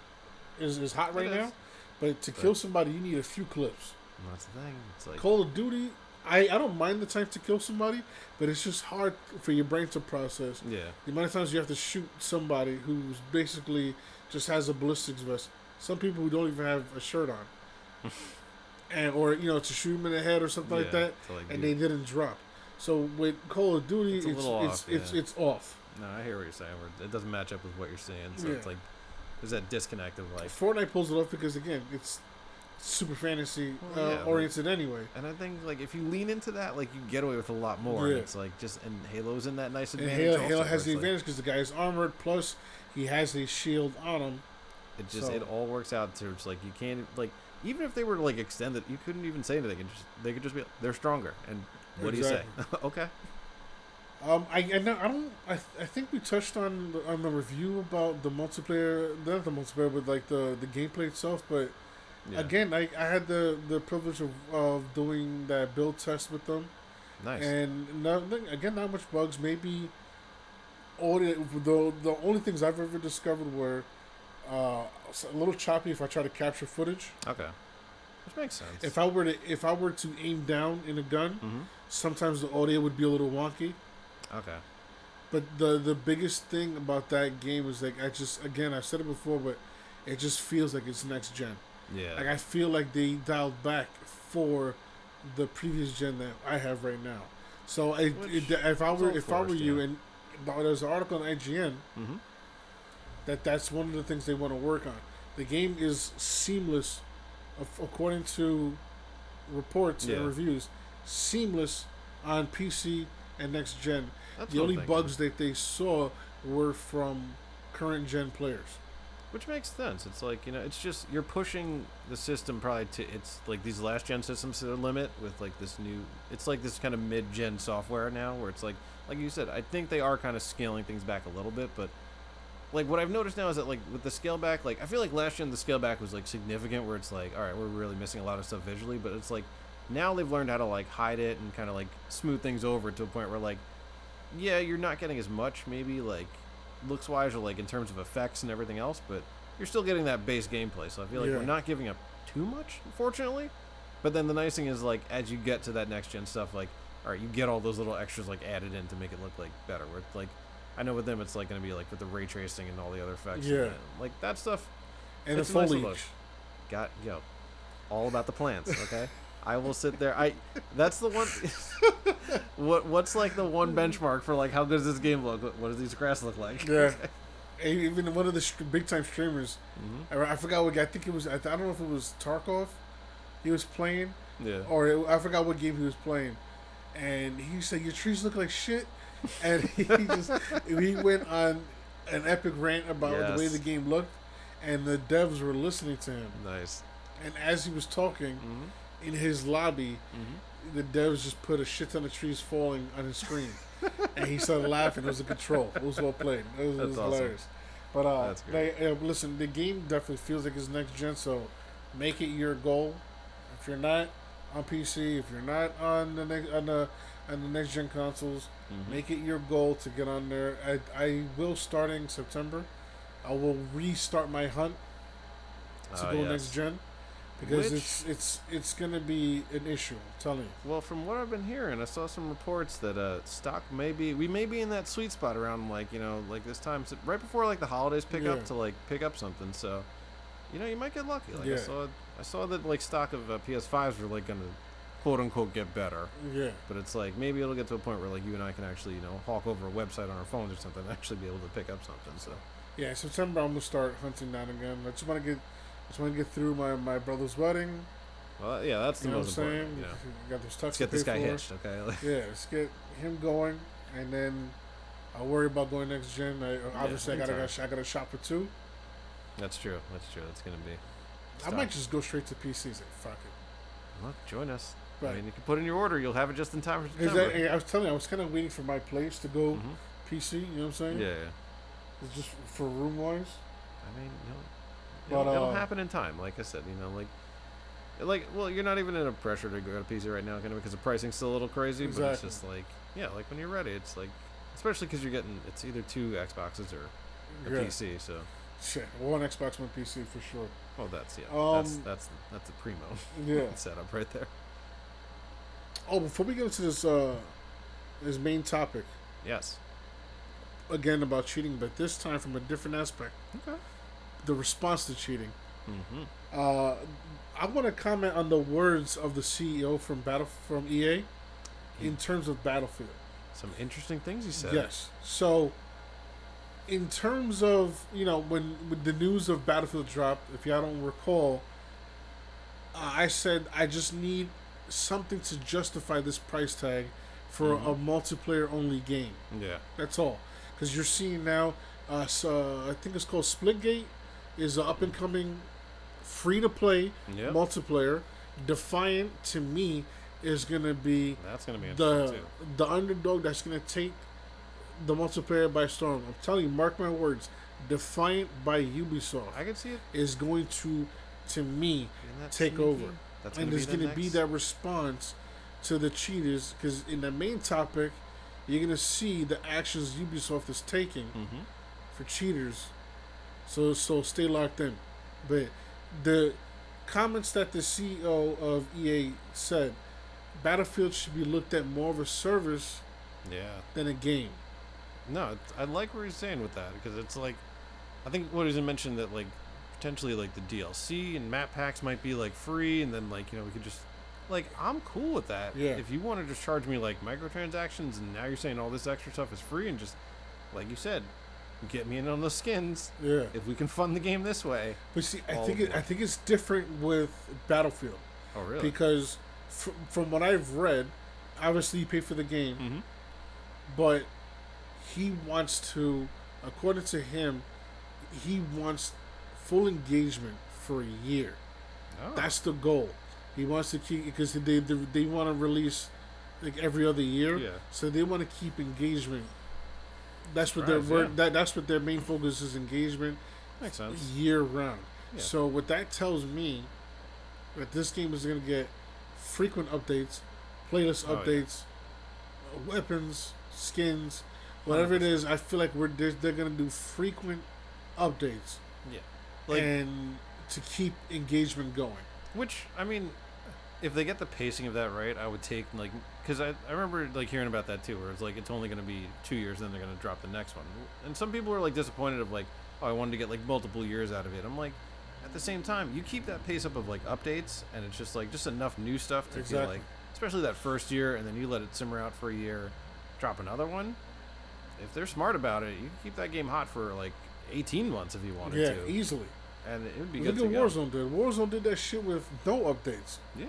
is, is hot right It now. But to kill somebody, you need a few clips. That's the thing. It's like Call of Duty, I, I don't mind the time to kill somebody, but it's just hard for your brain to process. yeah, The amount of times you have to shoot somebody who's basically just has a ballistics vest. Some people who don't even have a shirt on, and or you know to shoot them in the head or something like that, like, and do- they didn't drop. So with Call of Duty, It's it's it's it's, off, it's, yeah. it's off. No, I hear what you're saying. It doesn't match up with what you're saying. So Yeah. it's like there's that disconnect of like. Fortnite pulls it off because again, it's super fantasy Well, uh, yeah, but- oriented anyway. And I think like if you lean into that, like you get away with a lot more. Yeah. And it's like just and Halo's in that nice And advantage. Halo, also, Halo has the advantage because the guy is armored, plus he has a shield on him. It just So- it all works out to it's like you can't like even if they were like extended, you couldn't even say anything. Just they could just be they're stronger. And what do you say? okay. Um, I I, know, I don't I, I think we touched on the, on the review about the multiplayer, not the multiplayer, but like the the gameplay itself. But Yeah. again, I, I had the the privilege of, of doing that build test with them, nice. and again, not much bugs. Maybe all the the, the only things I've ever discovered were uh, a little choppy if I try to capture footage. okay. Which makes sense. If I were to if I were to aim down in a gun, hmm sometimes the audio would be a little wonky. Okay. But the the biggest thing about that game is like I just again I've said it before, but it just feels like it's next gen. Yeah. Like I feel like they dialed back for the previous gen that I have right now. So it, it, if I were if I were you yeah. and there's an article on IGN hmm that that's one of the things they want to work on. The game is seamless, according to reports Yeah. and reviews, seamless on PC and next gen. That's the only bugs that they saw were from current gen players. Which makes sense. It's like you know, it's just you're pushing the system probably to it's like these last gen systems to the limit with like this new. It's like this kind of mid gen software now, where it's like like you said. I think they are kind of scaling things back a little bit, but like what I've noticed now is that like with the scale back, like I feel like last gen the scale back was like significant, where it's like all right, we're really missing a lot of stuff visually, but it's like now they've learned how to like hide it and kind of like smooth things over to a point where like yeah, you're not getting as much maybe like looks wise or like in terms of effects and everything else, but you're still getting that base gameplay. So I feel like Yeah. we're not giving up too much, unfortunately. But then the nice thing is like as you get to that next gen stuff, like all right, you get all those little extras like added in to make it look like better. Where it's like I know with them it's like gonna be like with the ray tracing and all the other effects. Yeah. that- like that stuff And It's the nice foliage. little- got yo, all about the plants. Okay, I will sit there. I that's the one. what what's like the one benchmark for like how good does this game look? What, does these grass look like? Yeah. And even one of the big time streamers, hmm I, I forgot what. I think it was. I, th- I don't know if it was Tarkov. He was playing, Yeah. or it, I forgot what game he was playing, and he said your trees look like shit, and he just he went on an epic rant about the way the game looked, and the devs were listening to him, Nice. and as he was talking hmm in his lobby, hmm the devs just put a shit ton of trees falling on his screen, and he started laughing. It was a control. It was well played. It was, it was awesome. hilarious. But uh, That's great. they, uh, listen, the game definitely feels like it's next gen. So make it your goal. If you're not on PC, if you're not on the next on the on the next gen consoles, Mhm. make it your goal to get on there. I I will starting September. I will restart my hunt to Uh, go yes. next gen because Which- it's it's it's gonna be an issue. I'm telling you. Well, from what I've been hearing, I saw some reports that uh, stock may be we may be in that sweet spot around like you know like this time so right before like the holidays pick Yeah. up to like pick up something. So, you know, you might get lucky. Like I saw I saw that like stock of uh, PS5s were like gonna quote unquote get better. Yeah. But it's like maybe it'll get to a point where like you and I can actually you know hawk over a website on our phones or something and actually be able to pick up something. So Yeah, September I'm gonna start hunting down again. I just want to get, I just want to get through my, my brother's wedding. well, yeah, that's the You know what I'm most saying? important. You know, Got those let's get this guy for. hitched, okay? Like, Yeah, let's get him going, and then I'll worry about going next gen. I, obviously, I got anytime. I got a shop for two. that's true. That's true. That's gonna be. I might just go straight to PCs. Like, fuck it. Look, join us. Right. I mean, you can put in your order. You'll have it just in time for September. I, I was telling you, I was kind of waiting for my place to go Mhm. PC. You know what I'm saying? Yeah, yeah. It's just for room wise. I mean, you know, But, it'll, it'll uh, happen in time. Like I said, you know, like Like, well, you're not even in a pressure to go to PC right now, kind of because the pricing's still a little crazy. Exactly. But it's just like, yeah, like when you're ready, it's like, especially because you're getting it's either two Xboxes or a Yeah. PC. So, Shit, one Xbox, one PC for sure. oh, that's yeah, Um, that's that's that's a primo Yeah. setup right there. Oh, before we get into this, uh, this main topic Yes. again about cheating, but this time from a different aspect, Okay. the response to cheating. Mm-hmm. Uh, I want to comment on the words of the CEO from Battle from EA in terms of Battlefield. Some interesting things he said. Yes. So, in terms of you know when, when the news of Battlefield dropped, if y'all don't recall, uh, I said I just need something to justify this price tag for a multiplayer only game. Yeah. That's all. Because you're seeing now, uh, so, I think it's called Splitgate, is an up and coming free to play Yep. multiplayer. Defiant to me is gonna be That's gonna be the too. the underdog that's gonna take the multiplayer by storm. I'm telling you, mark my words. Defiant by Ubisoft I can see it. is going to, to me, take over. That's and there's going to be that response to the cheaters because in the main topic, you're going to see the actions Ubisoft is taking Mhm. for cheaters. So so stay locked in. But the comments that the CEO of EA said, Battlefield should be looked at more of a service Yeah. than a game. No, I like what he's saying with that because it's like, I think what he's mentioned that like potentially like the DLC and map packs might be like free, and then like you know we could just like I'm cool with that. Yeah. If you want to just charge me like microtransactions, and now you're saying all this extra stuff is free, and just like you said, get me in on those skins. Yeah. If we can fund the game this way. But see, I think it, I think it's different with Battlefield Oh really? because fr- from what I've read, obviously you pay for the game, hmm but he wants to, according to him, he wants full engagement for a year. Oh. That's the goal. He wants to keep because they they, they want to release like every other year, Yeah. so they want to keep engagement. That's what their Right, word. yeah. That that's what their main focus is engagement makes sense. year round. Yeah. So what that tells me that this game is going to get frequent updates, playlist Oh, updates, uh, weapons, skins, whatever it is. I feel like we're they're, they're going to do frequent updates Yeah. Like and to keep engagement going. Which I mean, if they get the pacing of that right, I would take like because I, I remember like hearing about that too, where it's like it's only going to be two years, and then they're going to drop the next one, and some people are like disappointed of like, oh, I wanted to get like multiple years out of it. I'm like, at the same time, you keep that pace up of like updates, and it's just like just enough new stuff to feel like, especially that first year, and then you let it simmer out for a year, drop another one. If they're smart about it, you can keep that game hot for like 18 months if you wanted Yeah, to, easily. And it would be Look good at to go. Warzone did. Warzone did that shit with no updates. Yeah,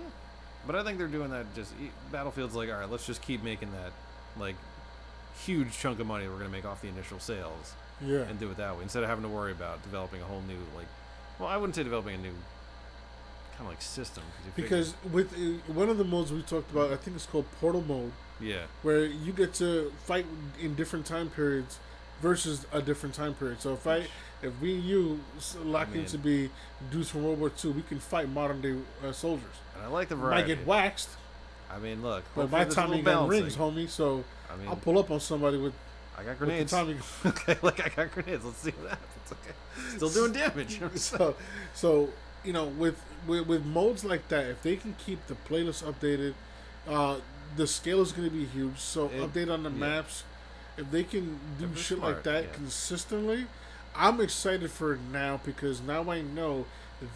but I think they're doing that. Just Battlefield's like, all right, let's just keep making that like huge chunk of money we're gonna make off the initial sales Yeah. and do it that way instead of having to worry about developing a whole new like. Well, I wouldn't say developing a new kind of like system 'cause you figure- Because with uh, one of the modes we talked about, I think it's called Portal Mode, yeah, where you get to fight in different time periods versus a different time period. So if I, if we and you lock mean- in to be dudes from World War II, we can fight modern day uh, soldiers. and I like the variety. Might get waxed, I mean, look, but my Tommy gun rings, homie. So I mean, I'll pull up on somebody with, I got grenades. Tommy okay, like I got grenades. Let's see what happens. Okay, still doing damage. so, so you know, with, with with modes like that, if they can keep the playlist updated, uh, the scale is going to be huge. So It- update on the yeah. maps. If they can do shit like that yeah. consistently, I'm excited for now because now I know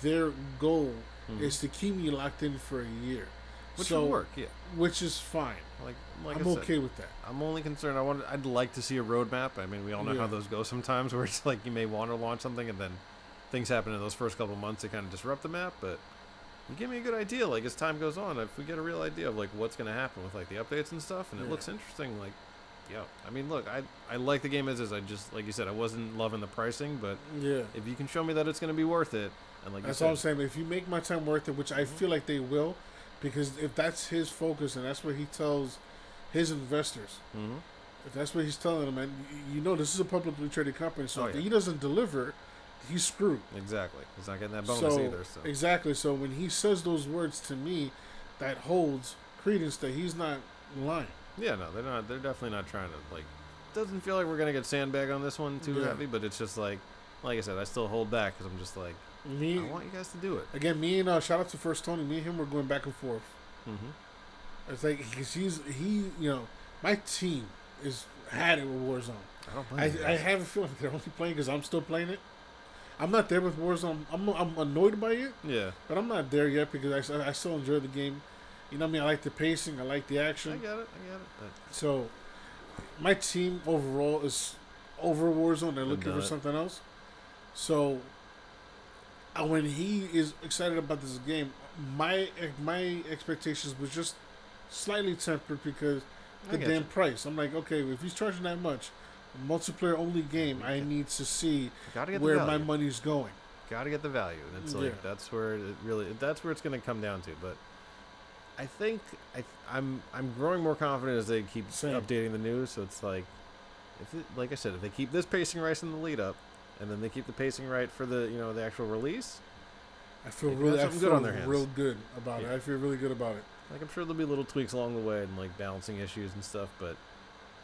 their goal is to keep me locked in for a year. Mm-hmm. Which so, would work, yeah. Which is fine. Like, like I'm said, okay with that. I'm only concerned. I want. I'd like to see a roadmap. I mean, we all know Yeah. how those go sometimes, where it's like you may want to launch something and then things happen in those first couple months that kind of disrupt the map. But you give me a good idea. Like as time goes on, if we get a real idea of like what's going to happen with like the updates and stuff, and it looks interesting. Like, yeah. I mean, look, I I like the game as is. I just like you said, I wasn't loving the pricing, but Yeah. if you can show me that it's going to be worth it, and like That's you all I'm said, saying. If you make my time worth it, which I Mm-hmm. feel like they will, because if that's his focus and that's what he tells his investors, Mhm. if that's what he's telling them, and you know this is a publicly traded company, so Oh, if yeah. he doesn't deliver, he's screwed. Exactly. He's not getting that bonus so either. So exactly. So when he says those words to me, that holds credence that he's not lying. Yeah, no, they're not. They're definitely not trying to like. Doesn't feel like we're gonna get sandbag on this one too Yeah. heavy, but it's just like, like I said, I still hold back because I'm just like, Me I want you guys to do it. again. Me and uh, shout out to First Tony. Me and him were going back and forth. Mm-hmm. It's like because he's he you know my team is had it with Warzone. I don't I, blame you I have a feeling they're only playing because I'm still playing it. I'm not there with Warzone. I'm, I'm annoyed by it, Yeah, but I'm not there yet because I, I still enjoy the game. You know what I mean? I like the pacing. I like the action. I get it. I get it. But So my team overall is over Warzone. They're looking for it. something else. So uh, when he is excited about this game, my my expectations was just slightly tempered because the damn you. price. I'm like, okay, if he's charging that much, multiplayer only game, I need to see where my money's going. Gotta get the value, and it's like Yeah. that's where it really that's where it's gonna come down to. But I think I I'm I'm growing more confident as they keep Same. updating the news. So it's like if it, like I said, if they keep this pacing right in the lead up, and then they keep the pacing right for the you know the actual release, I feel really, I feel good on their hands. real good about it. I feel really good about it. like I'm sure there'll be little tweaks along the way and like balancing issues and stuff. But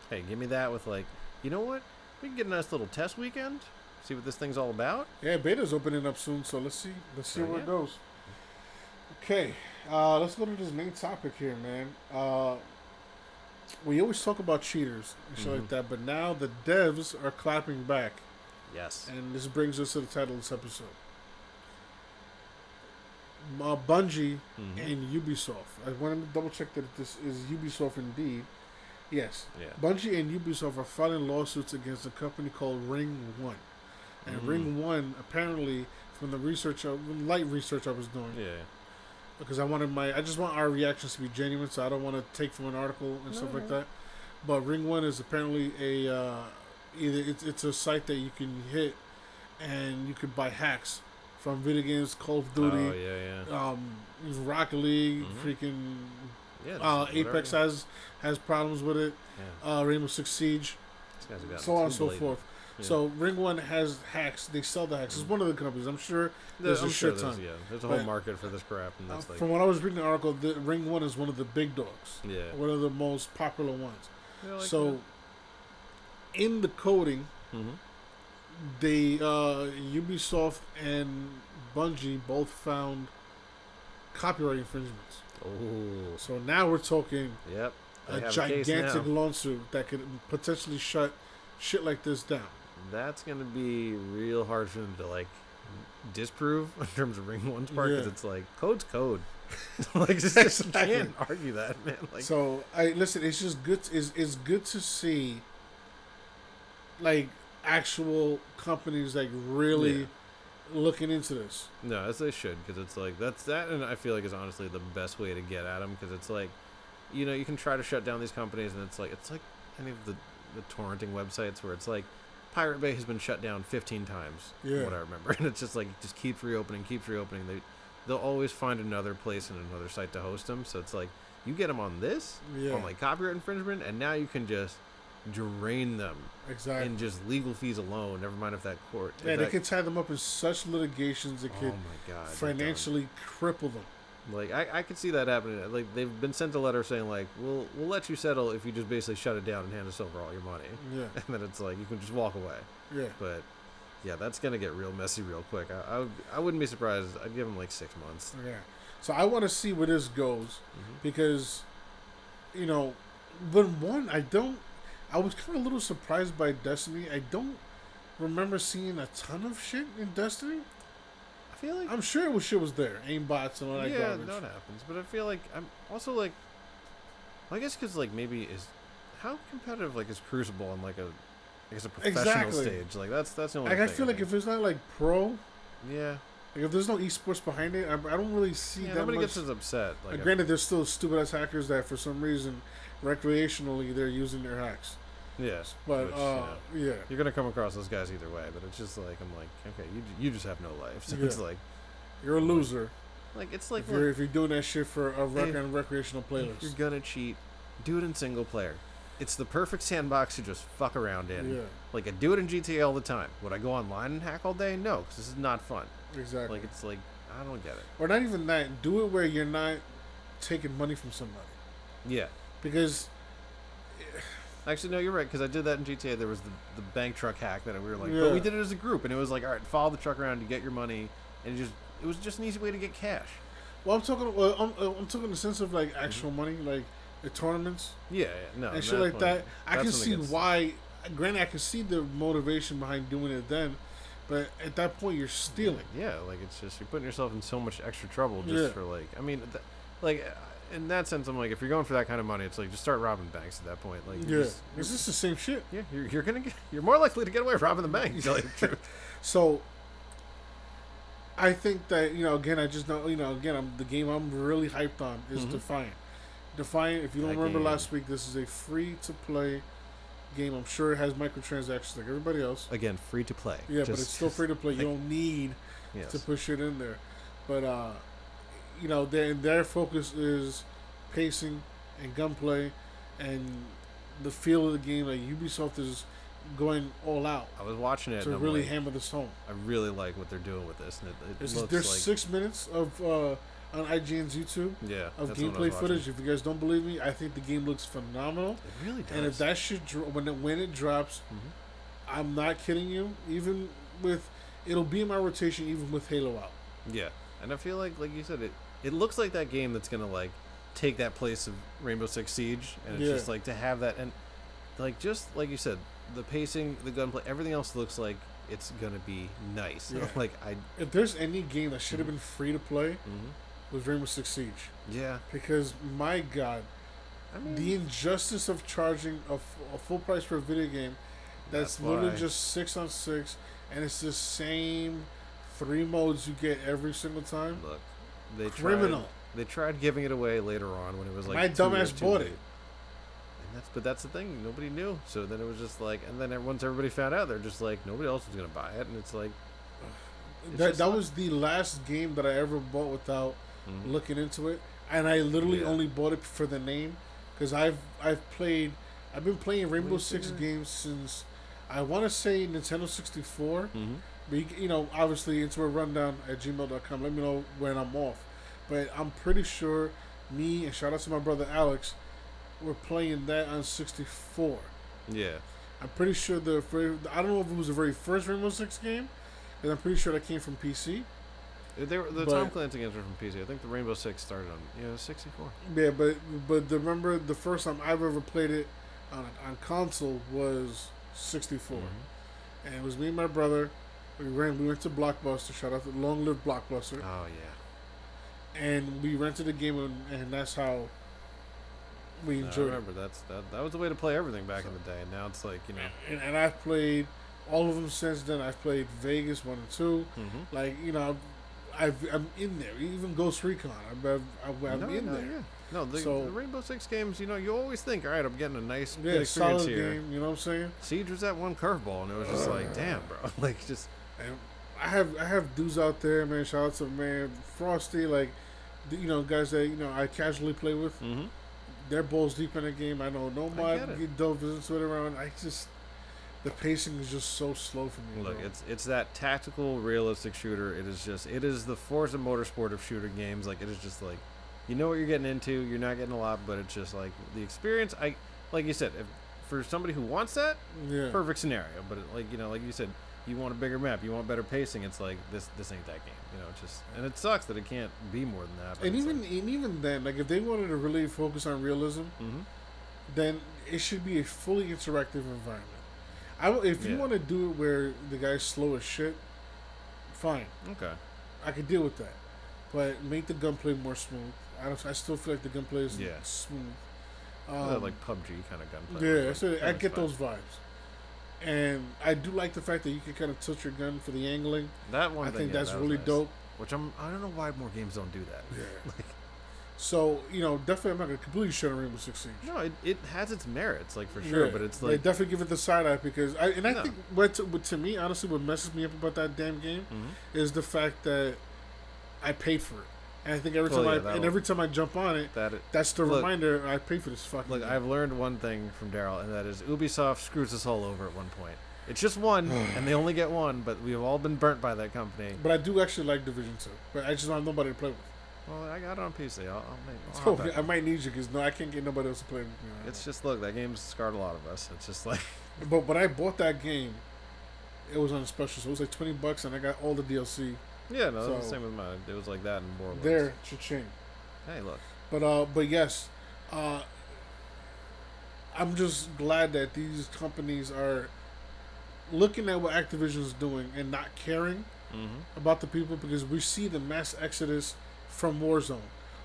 hey, give me that with like you know what we can get a nice little test weekend, see what this thing's all about. Yeah, beta's opening up soon, so let's see. Let's see Oh, where yeah. it goes. Okay, uh, let's go to this main topic here, man. Uh, we always talk about cheaters and shit like Mhm. that, but now the devs are clapping back, Yes. and this brings us to the title of this episode. Uh, Bungie Mhm. and Ubisoft. I wanted to double check that this is Ubisoft indeed. Yes, Yeah. Bungie and Ubisoft are filing lawsuits against a company called Ring One. And Mm. Ring One, apparently, from the research, I- light research I was doing, Yeah. Because I wanted my, I just want our reactions to be genuine, so I don't want to take from an article and stuff like Mhm. that. But Ring One is apparently a, uh, either it's it's a site that you can hit, and you can buy hacks from video games, Call of Duty, Oh yeah, yeah. um, Rocket League, Mhm. freaking Yeah. uh, Apex whatever. has has problems with it. Yeah. Uh, Rainbow Six Siege, These guys have got so on and so blatant. forth. Yeah. So Ring One has hacks. They sell the hacks. It's one of the companies. I'm sure. There's a I'm sure shit there's, ton. yeah, there's a whole But- market for this crap, and Uh, like, from what I was reading the article, the Ring One is one of the big dogs. yeah. One of the most popular ones. Yeah, like so, in the coding, that. Mhm. they uh, Ubisoft and Bungie both found copyright infringements. oh, So now we're talking yep. They a have a gigantic lawsuit that could potentially shut shit like this down. That's gonna be real hard for them to like disprove in terms of Ring One's part because Yeah. it's like code's code. like just, just Exactly. can't argue that, man. Like, so I listen. It's just good. It's, it's good to see, like actual companies like really Yeah. looking into this. No, as they should, because it's like that's that, and I feel like is honestly the best way to get at them, because it's like, you know, you can try to shut down these companies, and it's like it's like any of the the torrenting websites where it's like Pirate Bay has been shut down 15 times, from Yeah. what I remember, and it's just like just keeps reopening, keeps reopening. They they'll always find another place and another site to host them, so it's like you get them on this Yeah, on like copyright infringement, and now you can just drain them exactly. and just legal fees alone. Never mind if that court. yeah, they could tie them up in such litigations it Oh could my god! financially cripple them. Like I, I could see that happening. Like they've been sent a letter saying like we'll we'll let you settle if you just basically shut it down and hand us over all your money. Yeah, And then it's like you can just walk away. yeah. But yeah, that's gonna get real messy real quick. I I, would, I wouldn't be surprised. I'd give them like six months. Yeah. So I want to see where this goes Mm-hmm. because, you know, when one, I don't, I was kind of a little surprised by Destiny. I don't remember seeing a ton of shit in Destiny. I feel like I'm sure it was shit was there, aimbots and all that yeah, garbage. that happens. But I feel like I'm also like, I guess because like maybe is how competitive like is Crucible on like a I guess a professional Exactly. stage. Like that's that's the only. Like I feel like if it's not like pro, yeah, like if there's no esports behind it, I, I don't really see yeah that nobody much. gets as upset. Like I- granted, there's still stupid ass hackers that for some reason, recreationally, they're using their hacks. Yes, But which, uh, you know, yeah, You're gonna come across those guys either way, but it's just like I'm like, okay, you you just have no life. So Yeah. it's like, you're a loser like it's like if you're if you're doing that shit for a rec- and recreational if you're gonna cheat, do it in single player. it's the perfect sandbox to just fuck around in. Yeah. Like I do it in GTA all the time. Would I go online and hack all day? No, because this is not fun. exactly. Like it's like I don't get it. or not even that. Do it where you're not taking money from somebody Yeah. because Actually, no, you're right because I did that in GTA. There was the, the bank truck hack that we were like, but we did it as a group, and it was like, all right, follow the truck around to get your money, and it just it was just an easy way to get cash. well, I'm talking. Well, I'm, uh, I'm talking in the sense of like actual money, like the tournaments Yeah, yeah no, and shit like when- that. I can see why. Granted, I can see the motivation behind doing it then, but at that point, you're stealing. Yeah, like it's just you're putting yourself in so much extra trouble just Yeah. for like. I mean, th- like in that sense, I'm like, if you're going for that kind of money, it's like just start robbing banks at that point. Like, Yeah, just- it's just the same shit. yeah, you're, you're gonna get, you're more likely to get away robbing the bank. To tell you the truth. So I think that you know, again, I just know, you know, again, I'm the game I'm really hyped on is Mhm. Defiant. Defiant. If you don't That remember game- last week, this is a free to play game. I'm sure it has microtransactions like everybody else. Again, free to play. Yeah, but it's still free to play. You don't need Yes. to push it in there. But uh, you know, their their focus is pacing and gunplay and the feel of the game. Like Ubisoft is going all out I was watching it. to really like, hammer this home. I really like what they're doing with this, and it, it There's, looks there's like six minutes of uh, on IGN's YouTube yeah of that's what I was gameplay footage. If you guys don't believe me, I think the game looks phenomenal. It really does. And if that should dro- when it, when it drops, Mhm. I'm not kidding you. Even with it'll be in my rotation, even with Halo out. Yeah, and I feel like, like you said, it it looks like that game that's gonna like take that place of Rainbow Six Siege, and it's Yeah. just like to have that and like just like you said, the pacing, the gunplay, everything else looks like it's gonna be nice. Yeah. like I, If there's any game that should have been free to play, mhm. was Rainbow Six Siege. yeah, Because my God, I mean, the injustice of charging a, f- a full price for a video game that's, That's literally why. just six on six, and it's the same three modes you get every single time. look, they Criminal. Tried, they tried giving it away later on when it was like My dumbass bought it. And that's but that's the thing, nobody knew. So then it was just like, and then once everybody found out, they're just like nobody else was gonna buy it, and it's like, It's That, that was the last game that I ever bought without mhm. looking into it, and I literally Yeah. only bought it for the name because I've I've played I've been playing Rainbow Six games since I want to say Nintendo 64. Mhm. But you, know, obviously interwebrundown at gmail.com. Let me know when I'm off. But I'm pretty sure me and shout out to my brother Alex were playing that on 64. yeah. I'm pretty sure the very, I don't know if it was the very first Rainbow Six game, and I'm pretty sure that came from PC. They were, the But- Tom Clancy games were from PC. I think the Rainbow Six started on yeah 64. Yeah, but but the, remember the first time I've ever played it on on console was 64, Mm-hmm. and it was me and my brother. We ran. We went to Blockbuster. Shout out to Long Live Blockbuster. Oh yeah, and we rented a game, and, and that's how we I enjoyed it. remember that's that, that was the way to play everything back in the day. And now it's like you know, And, and I've played all of them since then. I've played Vegas one and two. mm-hmm. Like you know, I've, I'm in there. Even Ghost Recon, I'm, I'm, I'm no, in no, there. Yeah. No, the, So- the Rainbow Six games, you know, you always think, all right, I'm getting a nice Yeah, good experience solid here. game. You know what I'm saying? Siege was that one curveball, and it was just like, damn, bro, like just And I have I have dudes out there, man. Shout out to man Frosty, like you know guys that you know I casually play with. mm-hmm. They're balls deep in the game. I know no mod get dove into it around. I just the pacing is just so slow for me. Look, it's it's that tactical, realistic shooter. It is just it is the Forza Motorsport of shooter games. Like it is just like you know what you're getting into. You're not getting a lot, but it's just like the experience. I like you said, if, for somebody who wants that, yeah. perfect scenario. But it, like you know, like you said, you want a bigger map, you want better pacing. It's like this this ain't that game. You know, it's just and it sucks that it can't be more than that. And even like, and even then, like if they wanted to really focus on realism, Mhm. then it should be a fully interactive environment. I if you Yeah. want to do it where the guy's slow as shit, fine, okay, I could deal with that. But make the gunplay more smooth. I don't. I still feel like the gunplay is Yeah. smooth. That, Um, like PUBG kind of gunplay. yeah, like, so I get those vibes. And I do like the fact that you can kind of tilt your gun for the angling. That one. I thing, think yeah, that's that really nice. dope. Which I'm I don't know why more games don't do that. Yeah. So you know, definitely, I'm not gonna completely shut Rainbow Six Siege. No, it, it has its merits, like for sure, Yeah, but it's they like definitely give it the side eye because I and I No. think what to, what to me honestly what messes me up about that damn game Mhm. is the fact that I paid for it. And I think every time yeah, I and every time I jump on it, That it, that's the Look- reminder I pay for this fucking. look, game. I've learned one thing from Daryl, and that is Ubisoft screws us all over at one point. It's just one, and they only get one, but we've all been burnt by that company. But I do actually like Division Two, but I just don't have nobody to play with. Well, I got it on PC. I'll, I'll make. I'll So I might need you because no, I can't get nobody else to play with me. It's just look, that game's scarred a lot of us. It's just like But when I bought that game, it was on a special, so it was like twenty bucks, and I got all the DLC yeah, no, it's the same with mine. It was like that in Borderlands. there. Cha-ching. Hey, look. But uh, but yes, uh, I'm just glad that these companies are looking at what Activision's doing and not caring Mm-hmm. about the people because we see the mass exodus from Warzone.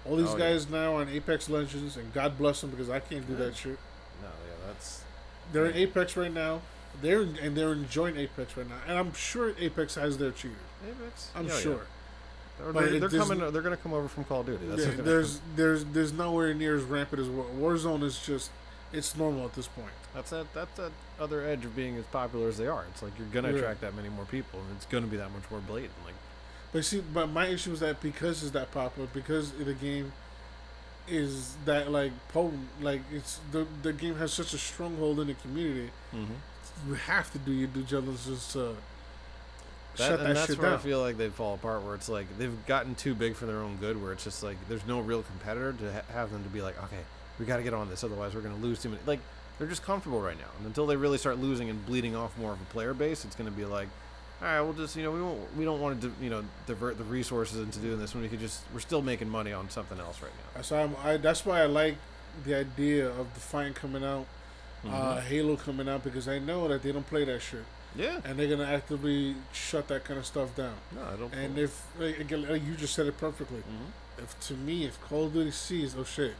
All these Oh, yeah. guys now on Apex Legends, and God bless them because I can't do Yeah. that shit. No, yeah, that's They're in Apex right now. They're and they're enjoying Apex right now, and I'm sure Apex has their cheaters. Apex. I'm Yeah, yeah. sure. They're, they're, they're coming. They're gonna come over from Call of Duty. That's Yeah, there's happen. there's there's nowhere near as rampant as War. Warzone is just it's normal at this point. That's that. That's that other edge of being as popular as they are. It's like you're gonna Yeah. attract that many more people, and it's gonna be that much more blatant. Like, But see, but my issue is that because it's that popular, because the game is that like potent, like it's the the game has such a stronghold in the community. Mm-hmm. You have to do your due diligence to that, shut and that that's shit where down. I feel like they fall apart. Where it's like they've gotten too big for their own good. Where it's just like there's no real competitor to ha- have them to be like, okay, we got to get on this, otherwise we're gonna lose too many. Like they're just comfortable right now, and until they really start losing and bleeding off more of a player base, it's gonna be like. All right, we'll just you know we won't we don't want to you know divert the resources into doing this when we could just we're still making money on something else right now. So I'm, I that's why I like the idea of Defiant coming out, uh, Mm-hmm. Halo coming out because I know that they don't play that shit Yeah, and they're gonna actively shut that kind of stuff down. no, I don't. And if like, again, like you just said it perfectly, Mhm. if to me, if Call of Duty sees, oh shit,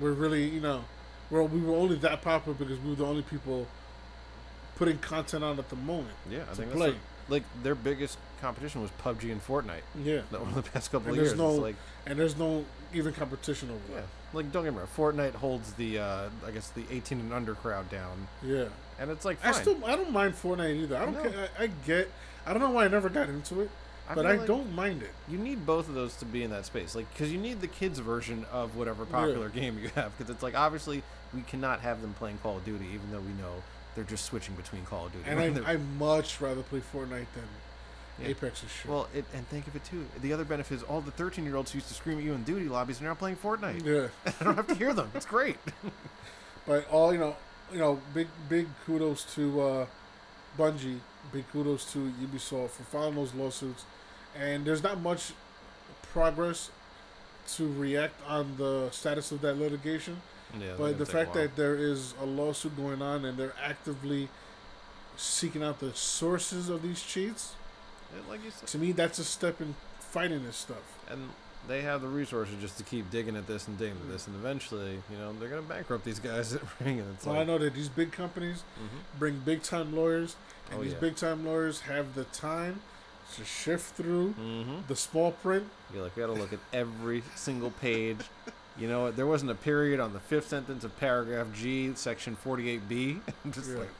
we're really, you know, well, we were only that popular because we were the only people putting content on at the moment. Yeah, I to think play. that's what, like their biggest competition was PUBG and Fortnite. Yeah, That over the past couple And of years, no- like and there's no even competition over yeah, like don't get me wrong, Fortnite holds the uh, I guess the 18 and under crowd down. Yeah, and it's like I still I don't mind Fortnite either. I don't No. care. I, I get. I don't know why I never got into it, I but I like don't mind it. You need both of those to be in that space, like because you need the kids version of whatever popular game you have. Because it's like obviously we cannot have them playing Call of Duty, even though we know they're just switching between Call of Duty. And I I much rather play Fortnite than Yeah. Apex's shit. well, it, and think of it too. The other benefit is all the 13 year olds who used to scream at you in duty lobbies are now playing Fortnite. yeah. I don't have to hear them. It's great. But all you know, you know, big big kudos to uh, Bungie. Big kudos to Ubisoft for filing those lawsuits. And there's not much progress to react on the status of that litigation. Yeah, but the fact that there is a lawsuit going on and they're actively seeking out the sources of these cheats, like you said, to me, that's a step in fighting this stuff. and they have the resources just to keep digging at this and digging at this, and eventually, you know, they're gonna bankrupt these guys at Ring, and it's So like, I know that these big companies Mhm. bring big time lawyers, and Oh, these yeah. big time lawyers have the time to shift through Mhm. the small print. You're like, we gotta look at every single page. You know, there wasn't a period on the fifth sentence of paragraph G, section 48B. I'm just Yeah. like,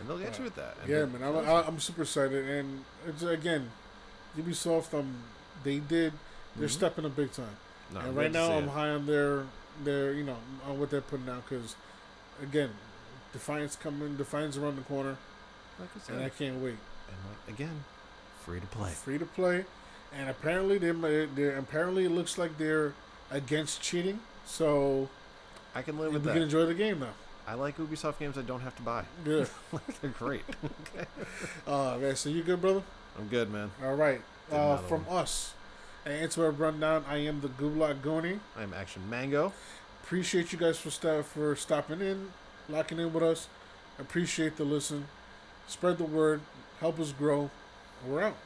and they'll get you with that. And Yeah, man, I'm, I- I'm super excited, and it's again, Ubisoft. Um, they did. They're Mhm. stepping up big time, No, and right now I'm it. high on their, their, you know, on what they're putting out because, again, Defiance coming, Defiance around the corner, Like I said, and I can't wait. and like, again, free to play. Free to play, and apparently they they apparently it looks like they're against cheating, so I can live with we with can enjoy the game now. I like Ubisoft games I don't have to buy. Good. They're great. uh, man, so you good, brother? I'm good, man. All right. Uh, another from us, and Interweb Rundown, I am the Gublak Goni. I'm Action Mango. Appreciate you guys for sta- for stopping in, locking in with us. Appreciate the listen. Spread the word. Help us grow. We're out.